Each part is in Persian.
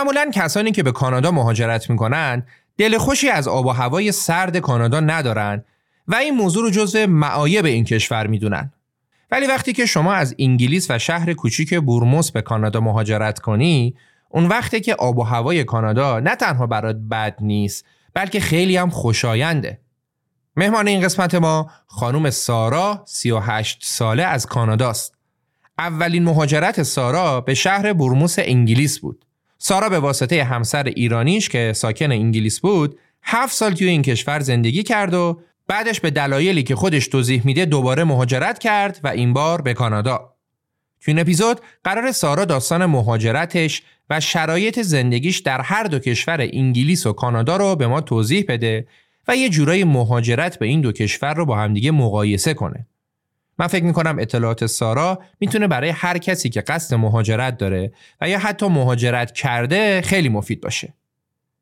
معمولا کسانی که به کانادا مهاجرت می‌کنن دل خوشی از آب و هوای سرد کانادا ندارن و این موضوع رو جزو معایب این کشور می‌دونن. ولی وقتی که شما از انگلیس و شهر کوچیک بورموس به کانادا مهاجرت کنی اون وقتی که آب و هوای کانادا نه تنها برات بد نیست بلکه خیلی هم خوشاینده. مهمان این قسمت ما خانم سارا 38 ساله از کاناداست. اولین مهاجرت سارا به شهر برموس انگلیس بود. سارا به واسطه همسر ایرانیش که ساکن انگلیس بود، هفت سال توی این کشور زندگی کرد و بعدش به دلایلی که خودش توضیح میده دوباره مهاجرت کرد و این بار به کانادا. تو این اپیزود قرار سارا داستان مهاجرتش و شرایط زندگیش در هر دو کشور انگلیس و کانادا رو به ما توضیح بده و یه جورایی مهاجرت به این دو کشور رو با همدیگه مقایسه کنه. من فکر می‌کنم اطلاعات سارا می‌تونه برای هر کسی که قصد مهاجرت داره و یا حتی مهاجرت کرده خیلی مفید باشه.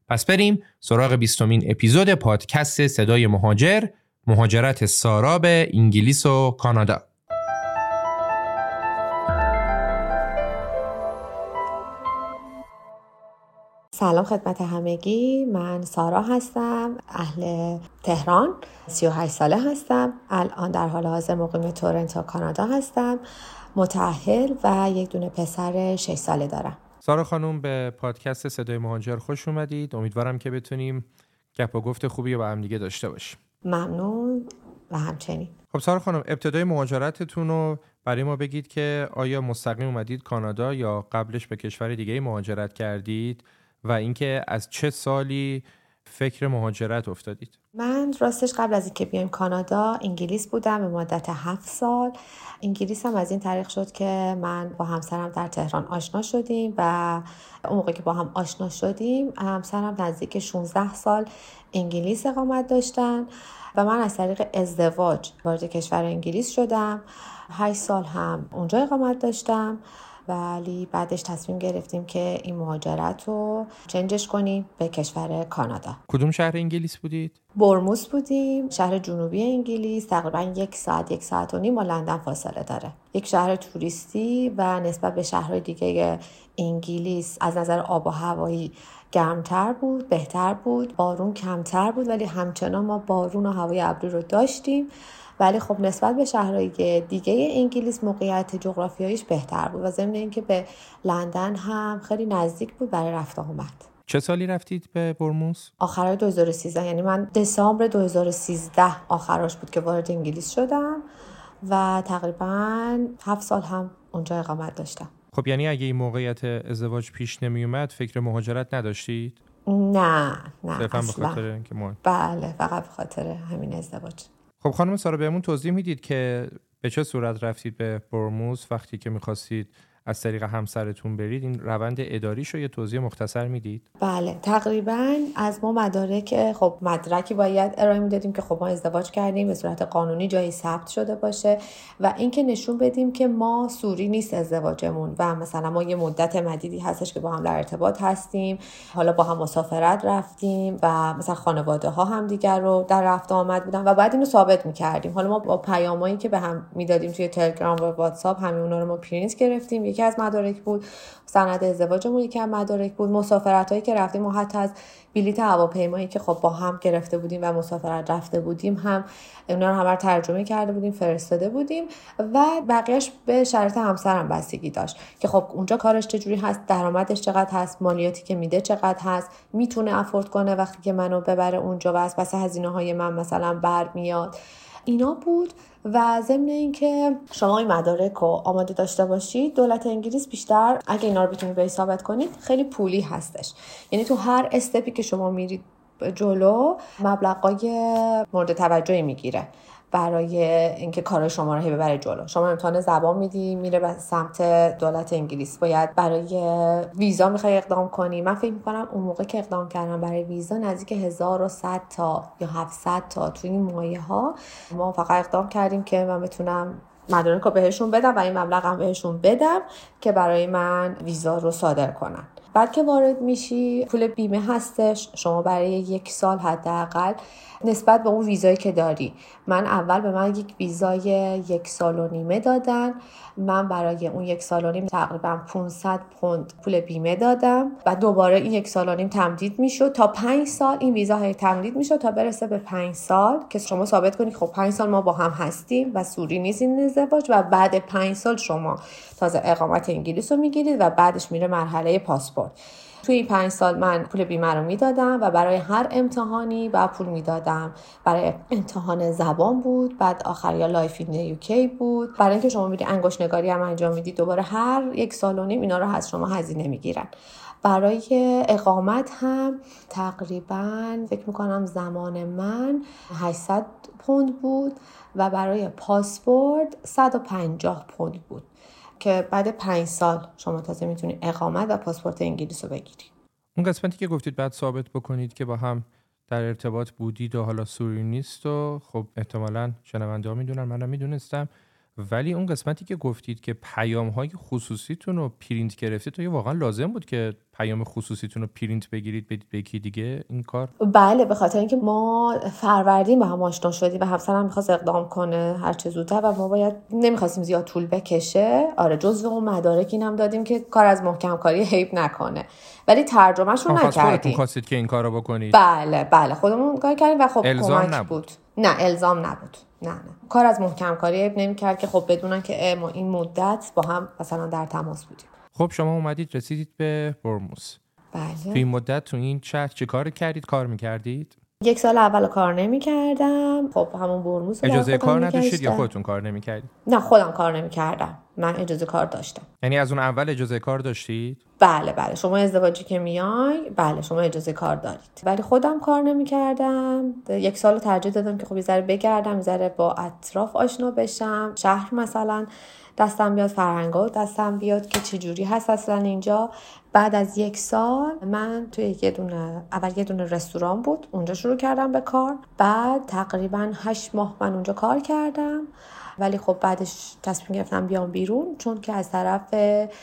پس بریم سراغ بیستمین اپیزود پادکست صدای مهاجر مهاجرت سارا به انگلیس و کانادا. سلام خدمت همگی. من سارا هستم اهل تهران 38 ساله هستم. الان در حال حاضر مقیم تورنتو کانادا هستم. متعهل و یک دونه پسر 6 ساله دارم. سارا خانم به پادکست صدای مهاجر خوش اومدید. امیدوارم که بتونیم گپ و گفت خوبی با هم دیگه داشته باشیم. ممنون و همچنین. خب سارا خانم ابتدای مهاجرتتون رو برای ما بگید که آیا مستقیم اومدید کانادا یا قبلش به کشور دیگه مهاجرت کردید؟ و اینکه از چه سالی فکر مهاجرت افتادید؟ من راستش قبل از اینکه بیایم کانادا انگلیس بودم به مدت هفت سال. انگلیس هم از این طریق شد که من با همسرم در تهران آشنا شدیم و اون موقع که با هم آشنا شدیم همسرم نزدیک 16 سال انگلیس اقامت داشتن و من از طریق ازدواج وارد کشور انگلیس شدم. 8 سال هم اونجا اقامت داشتم. ولی بعدش تصمیم گرفتیم که این مهاجرت رو چنجش کنیم به کشور کانادا کدوم شهر انگلیس بودید؟ برموس بودیم شهر جنوبی انگلیس تقریبا یک ساعت یک ساعت و نیم با لندن فاصله داره یک شهر توریستی و نسبت به شهرهای دیگه انگلیس از نظر آب و هوایی گرمتر بود بهتر بود بارون کمتر بود ولی همچنان ما بارون و هوای ابری رو داشتیم. ولی خب نسبت به شهرهای دیگه انگلیس موقعیت جغرافیاییش بهتر بود و ضمن اینکه به لندن هم خیلی نزدیک بود برای رفت آمد چه سالی رفتید به برموس؟ آخرای 2013 یعنی من دسامبر 2013 آخراش بود که وارد انگلیس شدم و تقریبا هفت سال هم اونجا اقامت داشتم. خب یعنی اگه این موقعیت ازدواج پیش نمی اومد فکر مهاجرت نداشتید؟ نه نه صرفا به خاطر اینکه بله فقط به خاطر همین ازدواج. خب خانم سارا بهمون توضیح می‌دید که به چه صورت رفتید به برموز وقتی که می‌خواستید از طریق همسرتون برید این روند اداریش رو یه توضیح مختصر می‌دید؟ بله تقریبا از ما مدارک خب مدرکی باید ارائه می‌دادیم که خب ما ازدواج کردیم به صورت قانونی جایی ثبت شده باشه و اینکه نشون بدیم که ما سوری نیست ازدواجمون و مثلا ما یه مدت مدیدی هستش که با هم در ارتباط هستیم حالا با هم مسافرت رفتیم و مثلا خانواده ها هم دیگر رو در رفت آمد بودن و بعد اینو ثابت می‌کردیم. حالا ما با پیامایی که به هم می‌دادیم توی تلگرام و واتساپ همین اونا رو ما پرینت گرفتیم یکی از مدارک بود سند ازدواجمون یکی از مدارک بود. مسافرت هایی که رفتیم و حتی از بلیت هواپیمایی که خب با هم گرفته بودیم و مسافرت رفته بودیم هم اونا رو همه ترجمه کرده بودیم فرستاده بودیم و بقیهش به شرط همسرم بستگی داشت که خب اونجا کارش چجوری هست درآمدش چقدر هست مالیاتی که میده چقدر هست می‌تونه افورد کنه وقتی که منو ببره اونجا و از پس هزینه های من مثلا برمیاد. اینا بود و ضمن اینکه شما این مدارک رو آماده داشته باشید دولت انگلیس بیشتر اگه اینا رو بتونید به ثابت کنید خیلی پولی هستش. یعنی تو هر استپی که شما میرید جلو مبلغای مورد توجهی می‌گیره. برای اینکه کار شما رو ببره جلو. شما امتحان زبان میدی میره به سمت دولت انگلیس. باید برای ویزا می‌خوای اقدام کنی. من فکر می‌کنم اون موقع که اقدام کردم برای ویزا نزدیک 1100 تا یا 700 تا تو این مایه ها ما فقط اقدام کردیم که من بتونم مدارک رو بهشون بدم و این مبلغ هم بهشون بدم که برای من ویزا رو صادر کنن. بعد که وارد میشی پول بیمه هستش شما برای یک سال حداقل نسبت به اون ویزایی که داری. من اول به من یک ویزای یک سال و نیمه دادن. من برای اون یک سال و نیم تقریبا 500 پوند پول بیمه دادم و دوباره این یک سال و نیم تمدید می‌شد. تا پنج سال این ویزا تمدید می‌شد تا برسه به پنج سال که شما ثابت کنید خب پنج سال ما با هم هستیم و سوری نیست این ازدواج و بعد پنج سال شما تازه اقامت انگلیس رو می‌گیرید و بعدش میره مرحله پاسپورت. توی این پنج سال من پول بیمه رو می‌دادم و برای هر امتحانی بعد پول می‌دادم. برای امتحان زبان بود بعد آخریا Life in the UK بود. برای اینکه شما میری انگشت نگاری هم انجام می‌دید دوباره هر یک سال و نیم اینا رو از شما هزینه می‌گیرن. برای اقامت هم تقریبا فکر می‌کنم زمان من 800 پوند بود و برای پاسپورت 150 پوند بود. که بعد پنج سال شما تازه می‌تونید اقامت و پاسپورت انگلیس رو بگیرید اون قسمتی که گفتید بعد ثابت بکنید که با هم در ارتباط بودید و حالا صوری نیست و خب احتمالا شنونده ها می‌دونن منم می‌دونستم. ولی اون قسمتی که گفتید که پیام های خصوصیتون رو پرینت گرفتید تو واقعا لازم بود که پیام خصوصیتون رو پرینت بگیرید بدید به یکی دیگه این کار؟ بله به خاطر اینکه ما فروردین با هم آشنا شدیم و همسرم می‌خواست اقدام کنه هر چه زودتر و ما باید نمی‌خواستیم زیاد طول بکشه. آره جزو اون مدارک اینم دادیم که کار از محکم کاری حیب نکنه. ولی ترجمهش رو نکردیم. خواستید که این کارو بکنید؟ بله بله خودمون کار کردیم و خب کمک نبود. بود. نه الزام نبود. نه نه. کار از محکم کاری نمی کرد که خب بدونن که ما این مدت با هم مثلا در تماس بودیم. خب شما اومدید رسیدید به برموس بله. تو این مدت تو این شهر چه کار کردید؟ کار می‌کردید؟ یک سال اول کار نمی کردم خب همون برموس اجازه کار نداشتید یا خودتون کار نمی کردید نه خودم کار نمی کردم من اجازه کار داشتم. یعنی از اون اول اجازه کار داشتید؟ بله بله. شما ازدواجی که میای بله شما اجازه کار دارید. ولی خودم کار نمی کردم یک سال ترجیح دادم که خب یه بگردم یه با اطراف آشنا بشم. شهر مثلا دستم بیاد فرهنگا دستم بیاد که چجوری هست اصلا اینجا. بعد از یک سال من توی یه دونه اول یه دونه رستوران بود اونجا شروع کردم به کار. بعد تقریبا هشت ماه من اونجا کار کردم. ولی خب بعدش تصمیم گرفتم بیام بیرون چون که از طرف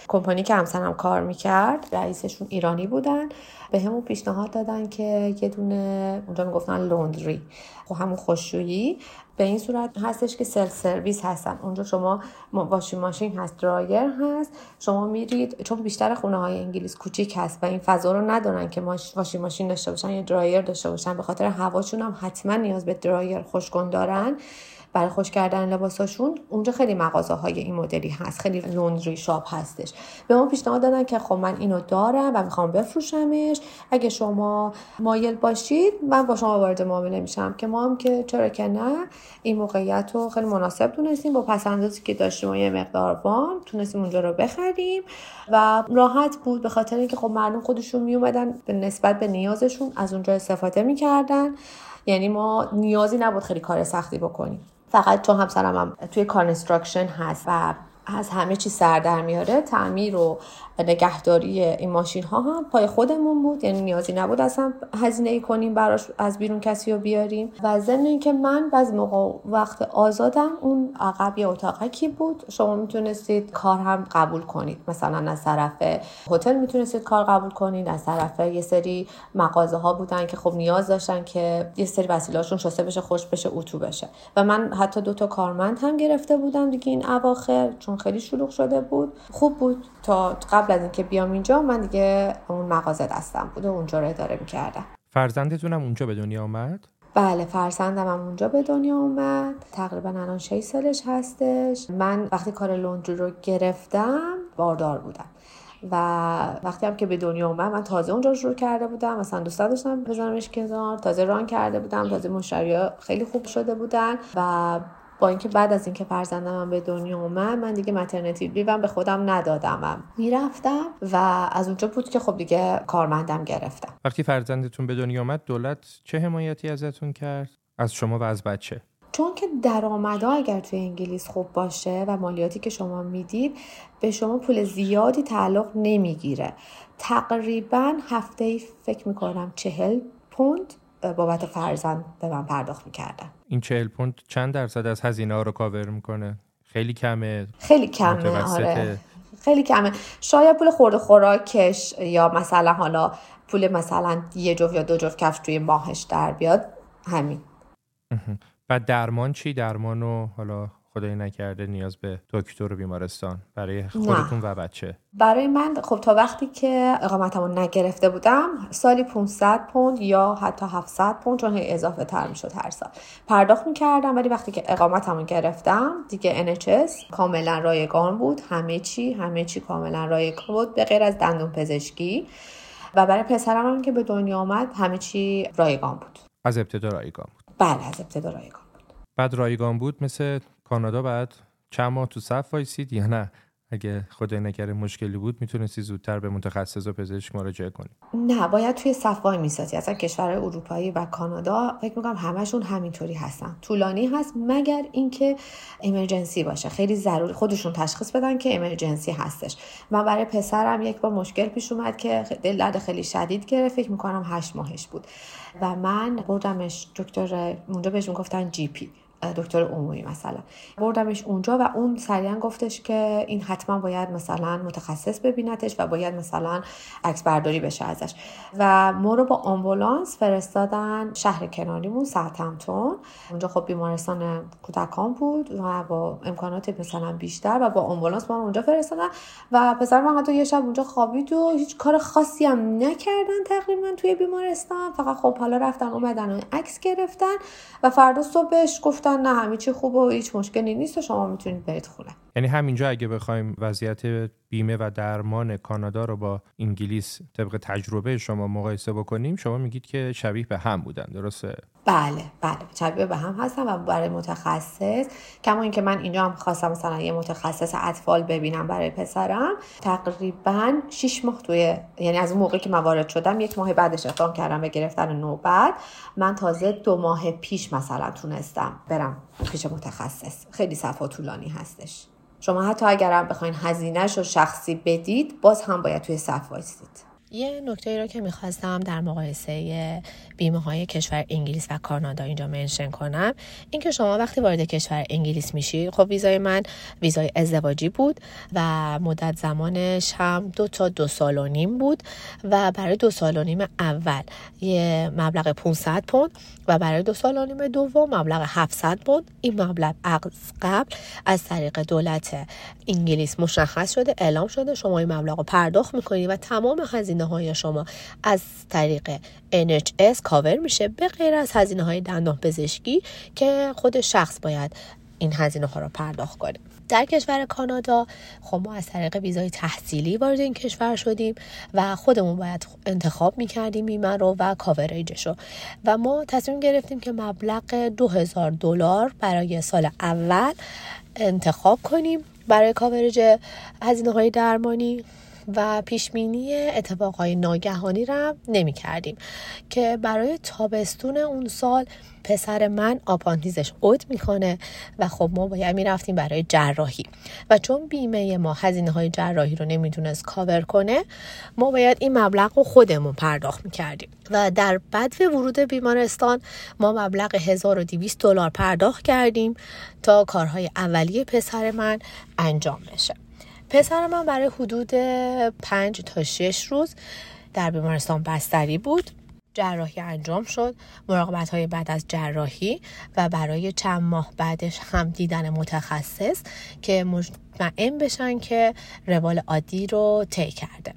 کمپانی که همسرم کار می‌کرد رئیسشون ایرانی بودن به همون پیشنهاد دادن که یه دونه اونجا می‌گفتن لوندری خب همون خوششویی به این صورت هستش که سل سرویس هستن. اونجا شما واشین ماشین هست درایر هست. شما میرید چون بیشتر خونه های انگلیس کوچیک هست و این فضا رو ندارن که واشین ماشین داشته باشن یا درایر داشته باشن. به خاطر هواشون هم حتما نیاز به درایر خوشگون دارن. برای خوش کردن لباساشون اونجا خیلی مغازه های این مدلی هست. خیلی لوندری شاپ هستش. به ما پیشنهاد دادن که خب من اینو دارم و می‌خوام بفروشمش. اگه شما مایل باشید من با شما وارد معامله میشم. که ما هم که چرا که نه این موقعیت رو خیلی مناسب دونستیم با پس‌اندازی که داشتیم و یه مقدار وام تونستیم اونجا رو بخریم. و راحت بود به خاطر اینکه خب مردم خودشون میومدن به نسبت به نیازشون از اونجا استفاده می‌کردن. یعنی ما نیازی نبود خیلی کار سختی بکنیم. فقط چون همسرم هم توی construction هست و از همه چی سر در میاره. تعمیر و نگهداری این ماشین ها هم پای خودمون بود. یعنی نیازی نبود اصلا هزینه ای کنیم براش از بیرون کسی رو بیاریم. و ضمن اینکه من بعضی موقع وقت آزادم اون عقب یه اتاقکی بود شما می‌تونستید کار هم قبول کنید. مثلا از طرف هتل می‌تونستید کار قبول کنید از طرف یه سری مغازه ها بودن که خب نیاز داشتن که یه سری وسیلهاشون شسته بشه خوش بشه اتو بشه. و من حتی دو تا کارمند هم گرفته بودم دیگه این اواخر چون خیلی شلوغ شده بود. خوب بود تا قبل از اینکه بیام اینجا من دیگه اون مغازه دستم بود و اونجا رو اداره می‌کردم. فرزندتونم اونجا به دنیا آمد؟ بله فرزندم هم اونجا به دنیا اومد. تقریبا الان 6 سالش هستش. من وقتی کار لوندری رو گرفتم باردار بودم. و وقتی هم که به دنیا اومد من تازه اونجا شروع کرده بودم. مثلا دوست داشتم بزنمش کنار. تازه ران کرده بودم. تازه مشتری خیلی خوب شده بودن. و با اینکه بعد از اینکه فرزندم به دنیا اومد من دیگه مترنتی لیوم به خودم ندادم. می‌رفتم و از اونجا بود که خب دیگه کارمندم گرفتم. وقتی فرزندتون به دنیا اومد دولت چه حمایتی ازتون کرد؟ از شما و از بچه؟ چون که درآمدها اگر توی انگلیس خوب باشه و مالیاتی که شما می‌دید به شما پول زیادی تعلق نمی‌گیره. تقریبا هفته فکر می‌کنم چهل پوند بابت فرزند به من پرداخت می‌کردن. این چهل پوند چند درصد از هزینه ها رو کاور می‌کنه؟ خیلی کمه. خیلی کمه آره. خیلی کمه. شاید پول خورده خوراکش یا مثلا حالا پول مثلا یه جفت یا دو جفت کفش توی ماهش در بیاد همین. و درمان چی؟ درمان و حالا خدای نکرده نیاز به دکتر و بیمارستان برای خودتون و بچه. برای من خب تا وقتی که اقامتمو نگرفته بودم سالی 500 پوند یا حتی 700 پوند چون اضافه تر می‌شد هر سال. پرداخت می‌کردم ولی وقتی که اقامتمو گرفتم دیگه NHS کاملا رایگان بود. همه چی همه چی کاملا رایگان بود به غیر از دندون پزشکی. و برای پسرم هم که به دنیا آمد همه چی رایگان بود. از ابتدا رایگان بود. بله از ابتدا رایگان بود. بعد رایگان بود مثل کانادا بعد چند ماه تو صف وایسید یا نه؟ اگه خدای نکره مشکلی بود می‌تونستی زودتر به متخصص و پزشک مراجعه کنی. نه باید توی صف وای می‌سازی. اصلا کشور اروپایی و کانادا فکر می‌کنم همشون همینطوری هستن. طولانی هست مگر اینکه امرجنسی باشه. خیلی ضروری. خودشون تشخیص بدن که امرجنسی هستش. من برای پسرم یک بار مشکل پیش اومد که دل خیلی شدید گرفت. فکر می‌کنم هشت ماهش بود. و من بردمش دکتر اونجا بهش گفتن جی پی. دکتر عمومی مثلا. بردمش اونجا و اون سریعا گفتش که این حتما باید مثلا متخصص ببینتش و باید مثلا عکس برداری بشه ازش. و ما رو با آمبولانس فرستادن شهر کناریمون ساعتمتون اونجا خب بیمارستان کودکان بود و با امکانات مثلا بیشتر و با آمبولانس ما رو اونجا فرستادن. و پسر من حتی یه شب اونجا خوابید و هیچ کار خاصی هم نکردن تقریبا توی بیمارستان. فقط خب حالا رفتن اومدن و عکس گرفتن. و فردا صبحش گفتن نه همه چی خوبه و هیچ مشکلی نیست و شما می‌تونید برید خونه. یعنی همینجا اگه بخوایم وضعیت بیمه و درمان کانادا رو با انگلیس طبق تجربه شما مقایسه بکنیم شما میگید که شبیه به هم بودن درسته؟ بله بله شبیه به هم هستن و برای متخصص کما اینکه من اینجا هم خواستم مثلا یه متخصص اطفال ببینم برای پسرم تقریبا 6 ماه توی یعنی از اون موقع که من وارد شدم یک ماه بعدش اقدام کردم به گرفتن نوبت. من تازه دو ماه پیش مثلا تونستم برم پیش متخصص. خیلی صفا طولانی هستش. شما حتی اگرم بخواین هزینهش رو شخصی بدید باز هم باید توی صف وایسید. یه نکته ای رو که می‌خواستم در مقایسه بیمه های کشور انگلیس و کانادا اینجا منشن کنم اینکه شما وقتی وارد کشور انگلیس میشی خب ویزای من ویزای ازدواجی بود و مدت زمانش هم دو تا دو سال و نیم بود و برای دو سال و نیم اول یه مبلغ 500 پوند و برای دو سال و نیم دوم مبلغ 700 پوند. این مبلغ از قبل از طریق دولت انگلیس مشخص شده اعلام شده. شما این مبلغ رو پرداخت می‌کنید و تمام هزینه های شما از طریق NHS کاور میشه به غیر از هزینه های دندان پزشکی که خود شخص باید این هزینه ها رو پرداخت کنه. در کشور کانادا خب ما از طریق ویزای تحصیلی وارد این کشور شدیم و خودمون باید انتخاب می‌کردیم بیمه رو و کاوریجش رو و ما تصمیم گرفتیم که مبلغ 2000 دلار برای سال اول انتخاب کنیم برای کاورج هزینه های درمانی. و پیشبینی اتفاقهای ناگهانی را نمی کردیم که برای تابستون اون سال پسر من آپانتیزش اوت می‌کنه و خب ما باید می‌رفتیم برای جراحی. و چون بیمه ما هزینه های جراحی رو نمی‌تونست کاور کنه ما باید این مبلغ رو خودمون پرداخت می‌کردیم. و در بدو ورود بیمارستان ما مبلغ 1200 دلار پرداخت کردیم تا کارهای اولیه پسر من انجام بشه. پسر من برای حدود پنج تا شش روز در بیمارستان بستری بود. جراحی انجام شد. مراقبت های بعد از جراحی و برای چند ماه بعدش هم دیدن متخصص که مطمئن بشن که روال عادی رو طی کرده.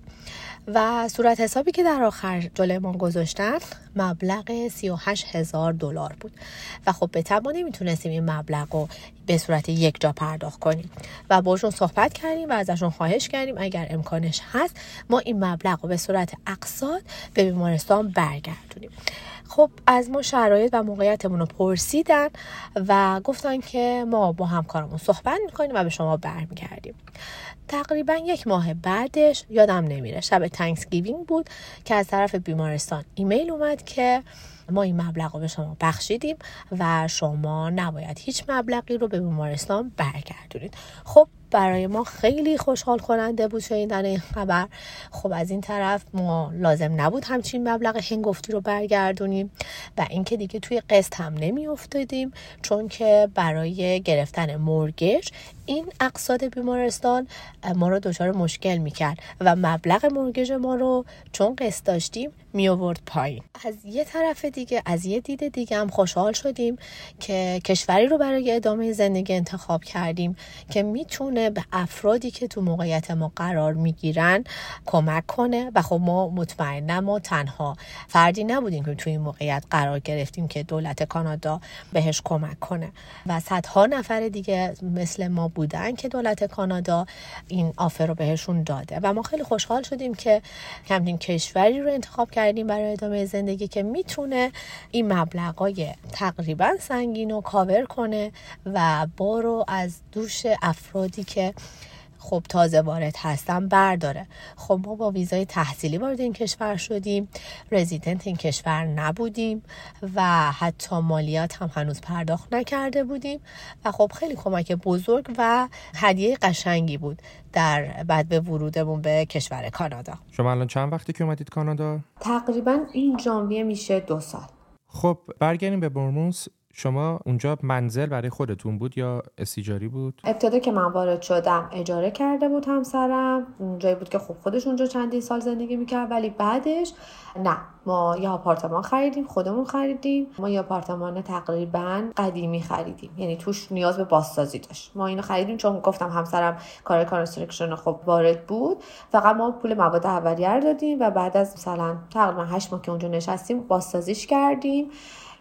و صورت حسابی که در آخر جلوی ما گذاشتن مبلغ 38 هزار دلار بود. و خب به تبا نمی‌تونستیم این مبلغ رو به صورت یک جا پرداخت کنیم. و باشون صحبت کردیم و ازشون خواهش کردیم اگر امکانش هست ما این مبلغ رو به صورت اقساط به بیمارستان برگردونیم. خب از ما شرایط و موقعیتمون رو پرسیدن و گفتن که ما با همکارمون صحبت می‌کنیم و به شما برمیگردیم. تقریبا یک ماه بعدش یادم نمیره. شب Thanksgiving بود که از طرف بیمارستان ایمیل اومد که ما این مبلغ رو به شما بخشیدیم و شما نباید هیچ مبلغی رو به بیمارستان برگردونید. خب برای ما خیلی خوشحال کننده بود شنیدن این خبر. خب از این طرف ما لازم نبود همچین مبلغ هنگفتی رو برگردونیم و اینکه دیگه توی قسط هم نمی افتادیم چون که برای گرفتن مرگش این اقصاد بیمارستان ما رو دچار مشکل می‌کرد و مبلغ مرگج ما رو چون قسط داشتیم می آورد پایین. از یه طرف دیگه از یه دید دیگه هم خوشحال شدیم که کشوری رو برای ادامه زندگی انتخاب کردیم که می‌تونه به افرادی که تو موقعیت ما قرار می‌گیرن کمک کنه و خب ما مطمئنا ما تنها فردی نبودیم که تو این موقعیت قرار گرفتیم که دولت کانادا بهش کمک کنه. و صدها نفر دیگه مثل ما بودن که دولت کانادا این آفر رو بهشون داده. و ما خیلی خوشحال شدیم که همین کشوری رو انتخاب کردیم برای ادامه زندگی که می‌تونه این مبلغای تقریبا سنگین رو کاور کنه و بارو از دوش افرادی که خب تازه وارد هستن برداره. خب ما با ویزای تحصیلی وارد این کشور شدیم رزیدنت این کشور نبودیم و حتی مالیات هم هنوز پرداخت نکرده بودیم و خب خیلی کمک بزرگ و هدیه قشنگی بود در بعد به ورودمون به کشور کانادا. شما الان چند وقتی که اومدید کانادا؟ تقریبا این ژانویه میشه دو سال. خب برگردیم به برموث شما اونجا منزل برای خودتون بود یا استیجاری بود؟ ابتدا که من وارد شدم اجاره کرده بود همسرم جایی بود که خب خودش اونجا چندین سال زندگی می‌کرد ولی بعدش نه ما یه آپارتمان خریدیم خودمون خریدیم. ما یه آپارتمان تقریبا قدیمی خریدیم یعنی توش نیاز به بازسازی داشت. ما اینو خریدیم چون گفتم همسرم کار construction خب وارد بود. فقط ما پول مواد اولیه دادیم و بعد از مثلا تقریبا هشت ماه که اونجا نشستیم بازسازیش کردیم.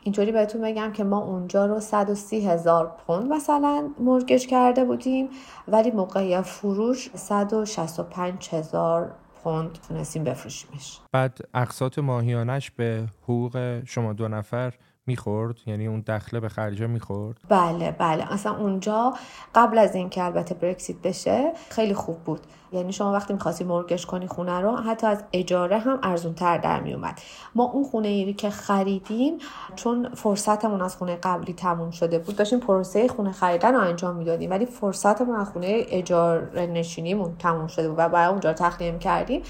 اینطوری بهتون بگم که ما اونجا رو 130 هزار پوند مثلا مرگش کرده بودیم ولی موقع فروش 165 هزار پوند تونستیم بفروشیمش. بعد اقساط ماهیانش به حقوق شما دو نفر می‌خورد؟ یعنی اون دخله به خرجه می‌خورد؟ بله بله. اصلا اونجا قبل از اینکه البته برکسیت بشه خیلی خوب بود. یعنی شما وقتی می‌خواستی مرگش کنی خونه رو حتی از اجاره هم ارزون تر در میومد ما اون خونه ایری که خریدیم چون فرصتمون از خونه قبلی تموم شده بود داشتیم پروسه خونه خریدن رو انجام می‌دادیم. ولی فرصتمون از خونه اجاره نشینیمون تموم شده بود و باید اونجا تخلیه کردیم.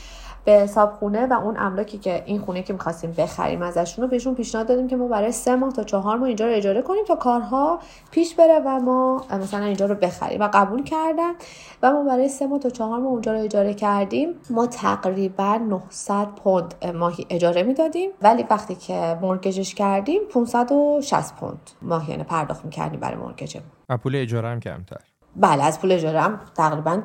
به حساب خونه و اون املاکی که این خونه که می‌خواستیم بخریم ازشون رو بهشون پیشنهاد دادیم که ما برای سه ماه تا چهار ماه اینجا رو اجاره کنیم تا کارها پیش بره و ما مثلا اینجا رو بخریم و قبول کردن و ما برای سه ماه تا چهار ماه اونجا رو اجاره کردیم. ما تقریبا 900 پوند ماهی اجاره می‌دادیم ولی وقتی که مرگجش کردیم 560 پوند ماهیانه پرداخت می‌کردیم برای مرگجمون پول اجاره هم کمتر. بله از پول اجاره هم تقریبا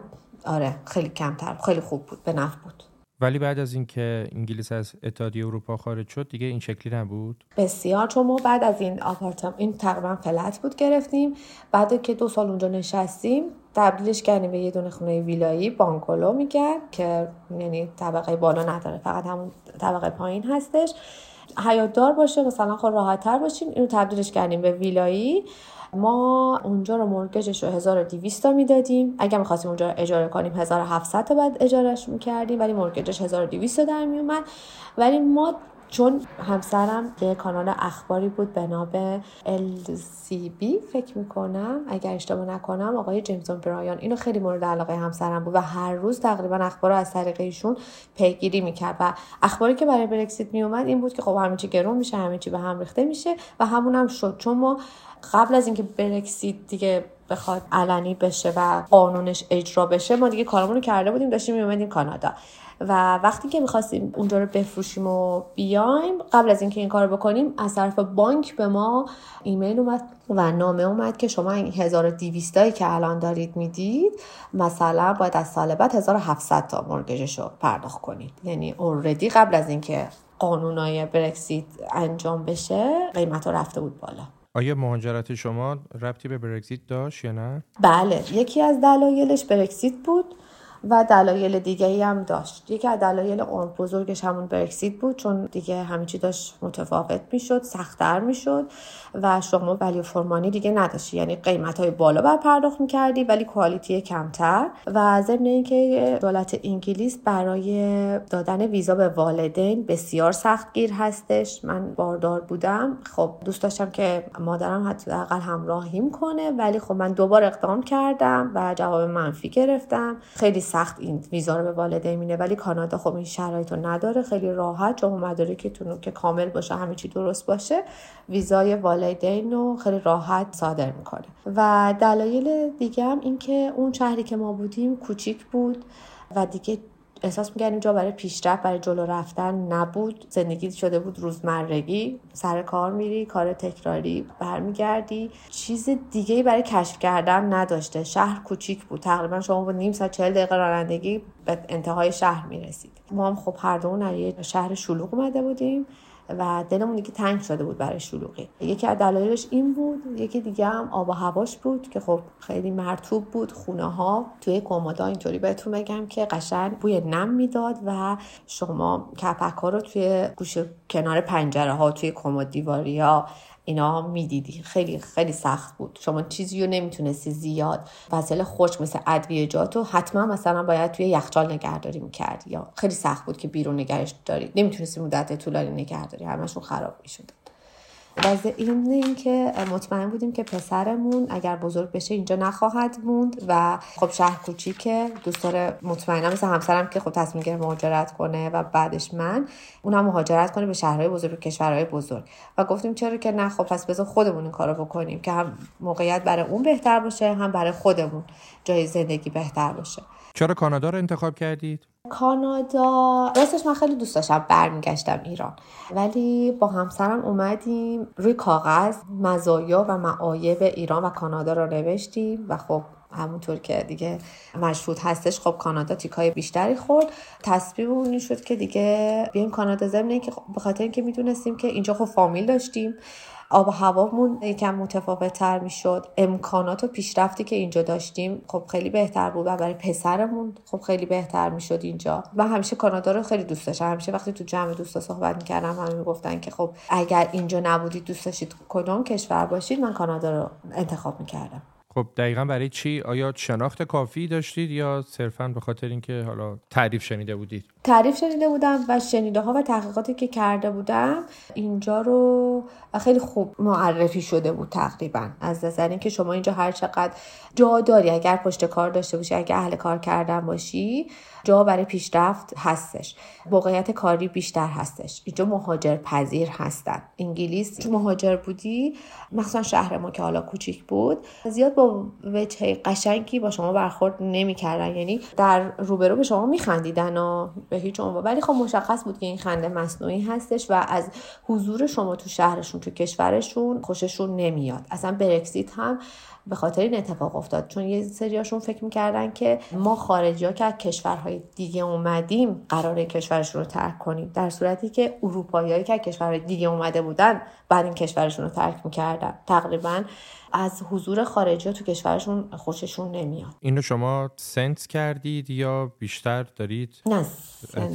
آره خیلی کمتر خیلی خوب بود به نفع بود. ولی بعد از اینکه انگلیس از اتحادیه اروپا خارج شد دیگه این شکلی نبود؟ بسیار چون ما بعد از این آپارتمان این تقریبا فلت بود گرفتیم. بعد که دو سال اونجا نشستیم تبدیلش کردیم به یه دونه خونه ویلایی بانکولو میگن که یعنی طبقه بالا نداره فقط همون طبقه پایین هستش. حیاتدار باشه مثلا خود راحت تر باشیم. اینو تبدیلش کردیم به ویلایی. ما اونجا رو مرگجش رو 1200 تا می‌دادیم. اگر می‌خواستیم اونجا رو اجاره کنیم 1700 تا بعد اجارهش می‌کردیم ولی مرگجش 1200 تا در میومد ولی ما چون همسرم به کانال اخباری بود به نام LCB فکر می‌کنم. اگر اشتباه نکنم آقای جیمزون برایان. اینو خیلی مورد علاقه همسرم بود و هر روز تقریبا اخبار رو از طریق ایشون پیگیری می‌کرد. و اخباری که برای برکسیت میومد این بود که خب همه چی گرون میشه همه چی به هم ریخته میشه و همون هم شد. چون ما قبل از اینکه برکسیت دیگه بخواد علنی بشه و قانونش اجرا بشه ما دیگه کارمون رو کرده بودیم داشتیم میومدیم کانادا. و وقتی که می‌خواستیم اونجا رو بفروشیم و بیایم قبل از اینکه این کار بکنیم از طرف بانک به ما ایمیل اومد و نامه اومد که شما این 1200 هایی که الان دارید می‌دید مثلا باید از سال بعد 1700 تا مرگجش رو پرداخت کنید. یعنی اوردی قبل از اینکه قانونای برکسیت انجام بشه قیمت رفته بود بالا. آیا مهاجرت شما ربطی به برکزیت داشت یا نه؟ بله یکی از دلایلش برکسیت بود. و دلایل دیگه هم داشت. یکی از دلایل بزرگش همون برکسیت بود چون دیگه همه چی داشت متفاوت می‌شد سختتر می‌شد و شما ولی فرمانی دیگه نداشتی. یعنی قیمت های بالا بر پرداخت می‌کردی ولی کوالیتی کمتر. و ضمن اینکه دولت انگلیس برای دادن ویزا به والدین بسیار سختگیر هستش. من باردار بودم. خب دوست داشتم که مادرم حداقل همراهیم کنه ولی خب من دوبار اقدام کردم و جواب منفی گرفتم. خیلی سخت این ویزا رو به والدین مینه ولی کانادا خب این شرایط رو نداره. خیلی راحت شما مدارکتون که کامل باشه همه چی درست باشه ویزای والدین رو خیلی راحت صادر می‌کنه. و دلایل دیگه هم این که اون شهری که ما بودیم کوچیک بود و دیگه احساس می‌کردیم جا برای پیشرفت برای جلو رفتن نبود. زندگی شده بود روزمرگی. سر کار میری کار تکراری برمیگردی. چیز دیگه برای کشف کردن نداشته. شهر کوچیک بود. تقریبا شما با نیم ساعت چهل دقیقه رانندگی به انتهای شهر می‌رسید. ما هم خب هر دومون شهر شلوغ اومده بودیم. و دلمون دیگه تنگ شده بود برای شلوغی. یکی از دلایلش این بود یکی دیگه هم آب و هواش بود که خب خیلی مرتوب بود. خونه ها توی کمودا اینطوری بهتون بگم که قشنگ بوی نم می‌داد و شما کپک ها رو توی گوشه کنار پنجره ها توی کمد دیواری ها اینا می‌دیدی. خیلی خیلی سخت بود. شما چیزی رو نمی‌تونستی زیاد وسایل خشک مثل ادویجات و حتما مثلا باید توی یخچال نگهداری می‌کردی یا خیلی سخت بود که بیرون نگهش داری. نمی‌تونستی مدت طولانی نگهداری. همشون خراب می‌شد. و این اینکه مطمئن بودیم که پسرمون اگر بزرگ بشه اینجا نخواهد موند و خب شهر کوچیکه. دوست داره مطمئنم مثل همسرم که خب تصمیم گرفت مهاجرت کنه و بعدش من اونم مهاجرت کنه به شهرهای بزرگ و کشورهای بزرگ. و گفتیم چرا که نه خب پس بذار خودمون این کارو بکنیم که هم موقعیت برای اون بهتر باشه هم برای خودمون جای زندگی بهتر باشه. چرا کانادا رو انتخاب کردید؟ کانادا راستش من خیلی دوست داشتم برمیگشتم ایران. ولی با همسرم اومدیم روی کاغذ مزایا و معایب ایران و کانادا رو نوشتیم و خب همونطور که دیگه مشهود هستش خب کانادا تیکای بیشتری خورد. تصمیم این شد که دیگه بیایم کانادا ضمن که خب به خاطر اینکه می‌دونستیم که اینجا خب فامیل داشتیم. آب هوامون یکم متفاوت تر می‌شد. امکانات و پیشرفتی که اینجا داشتیم خب خیلی بهتر بود و برای پسرمون خب خیلی بهتر می‌شد اینجا. و همیشه کانادا رو خیلی دوست داشتم. همیشه وقتی تو جمع دوستا صحبت می‌کردم همه می‌گفتن که خب اگر اینجا نبودید دوست داشتید کدوم کشور باشید من کانادا رو انتخاب می‌کردم. خب دقیقا برای چی؟ آیا شناخت کافی داشتید یا صرفا به خاطر اینکه حالا تعریف شنیده بودید؟ تعریف شنیده بودم و شنیده ها و تحقیقاتی که کرده بودم اینجا رو خیلی خوب معرفی شده بود تقریبا. از نظر اینکه شما اینجا هر چقدر جا داری اگر پشت کار داشته باشی اگر اهل کار کردن باشی جا برای پیشرفت هستش. موقعیت کاری بیشتر هستش. اینجا مهاجر پذیر هستن. انگلیس چون مهاجر بودی مخصوصا شهر ما که حالا کوچیک بود زیاد با وجه قشنگی با شما برخورد نمی‌کردن. یعنی در روبرو به شما میخندیدن و به هیچ عنوان. ولی خب مشخص بود که این خنده مصنوعی هستش و از حضور شما تو شهرشون تو کشورشون خوششون نمیاد. اصلا برکسیت هم به خاطر این اتفاق افتاد. چون یه سریاشون فکر می‌کردن که ما خارجی ها که از کشورهای دیگه اومدیم قرار کشورشون رو ترک کنیم. در صورتی که اروپایی که از کشورهای دیگه اومده بودن بعد این کشورشون رو ترک می‌کردن. تقریبا از حضور خارجی تو کشورشون خوششون نمیاد. اینو شما سنس کردید یا بیشتر دارید؟ نه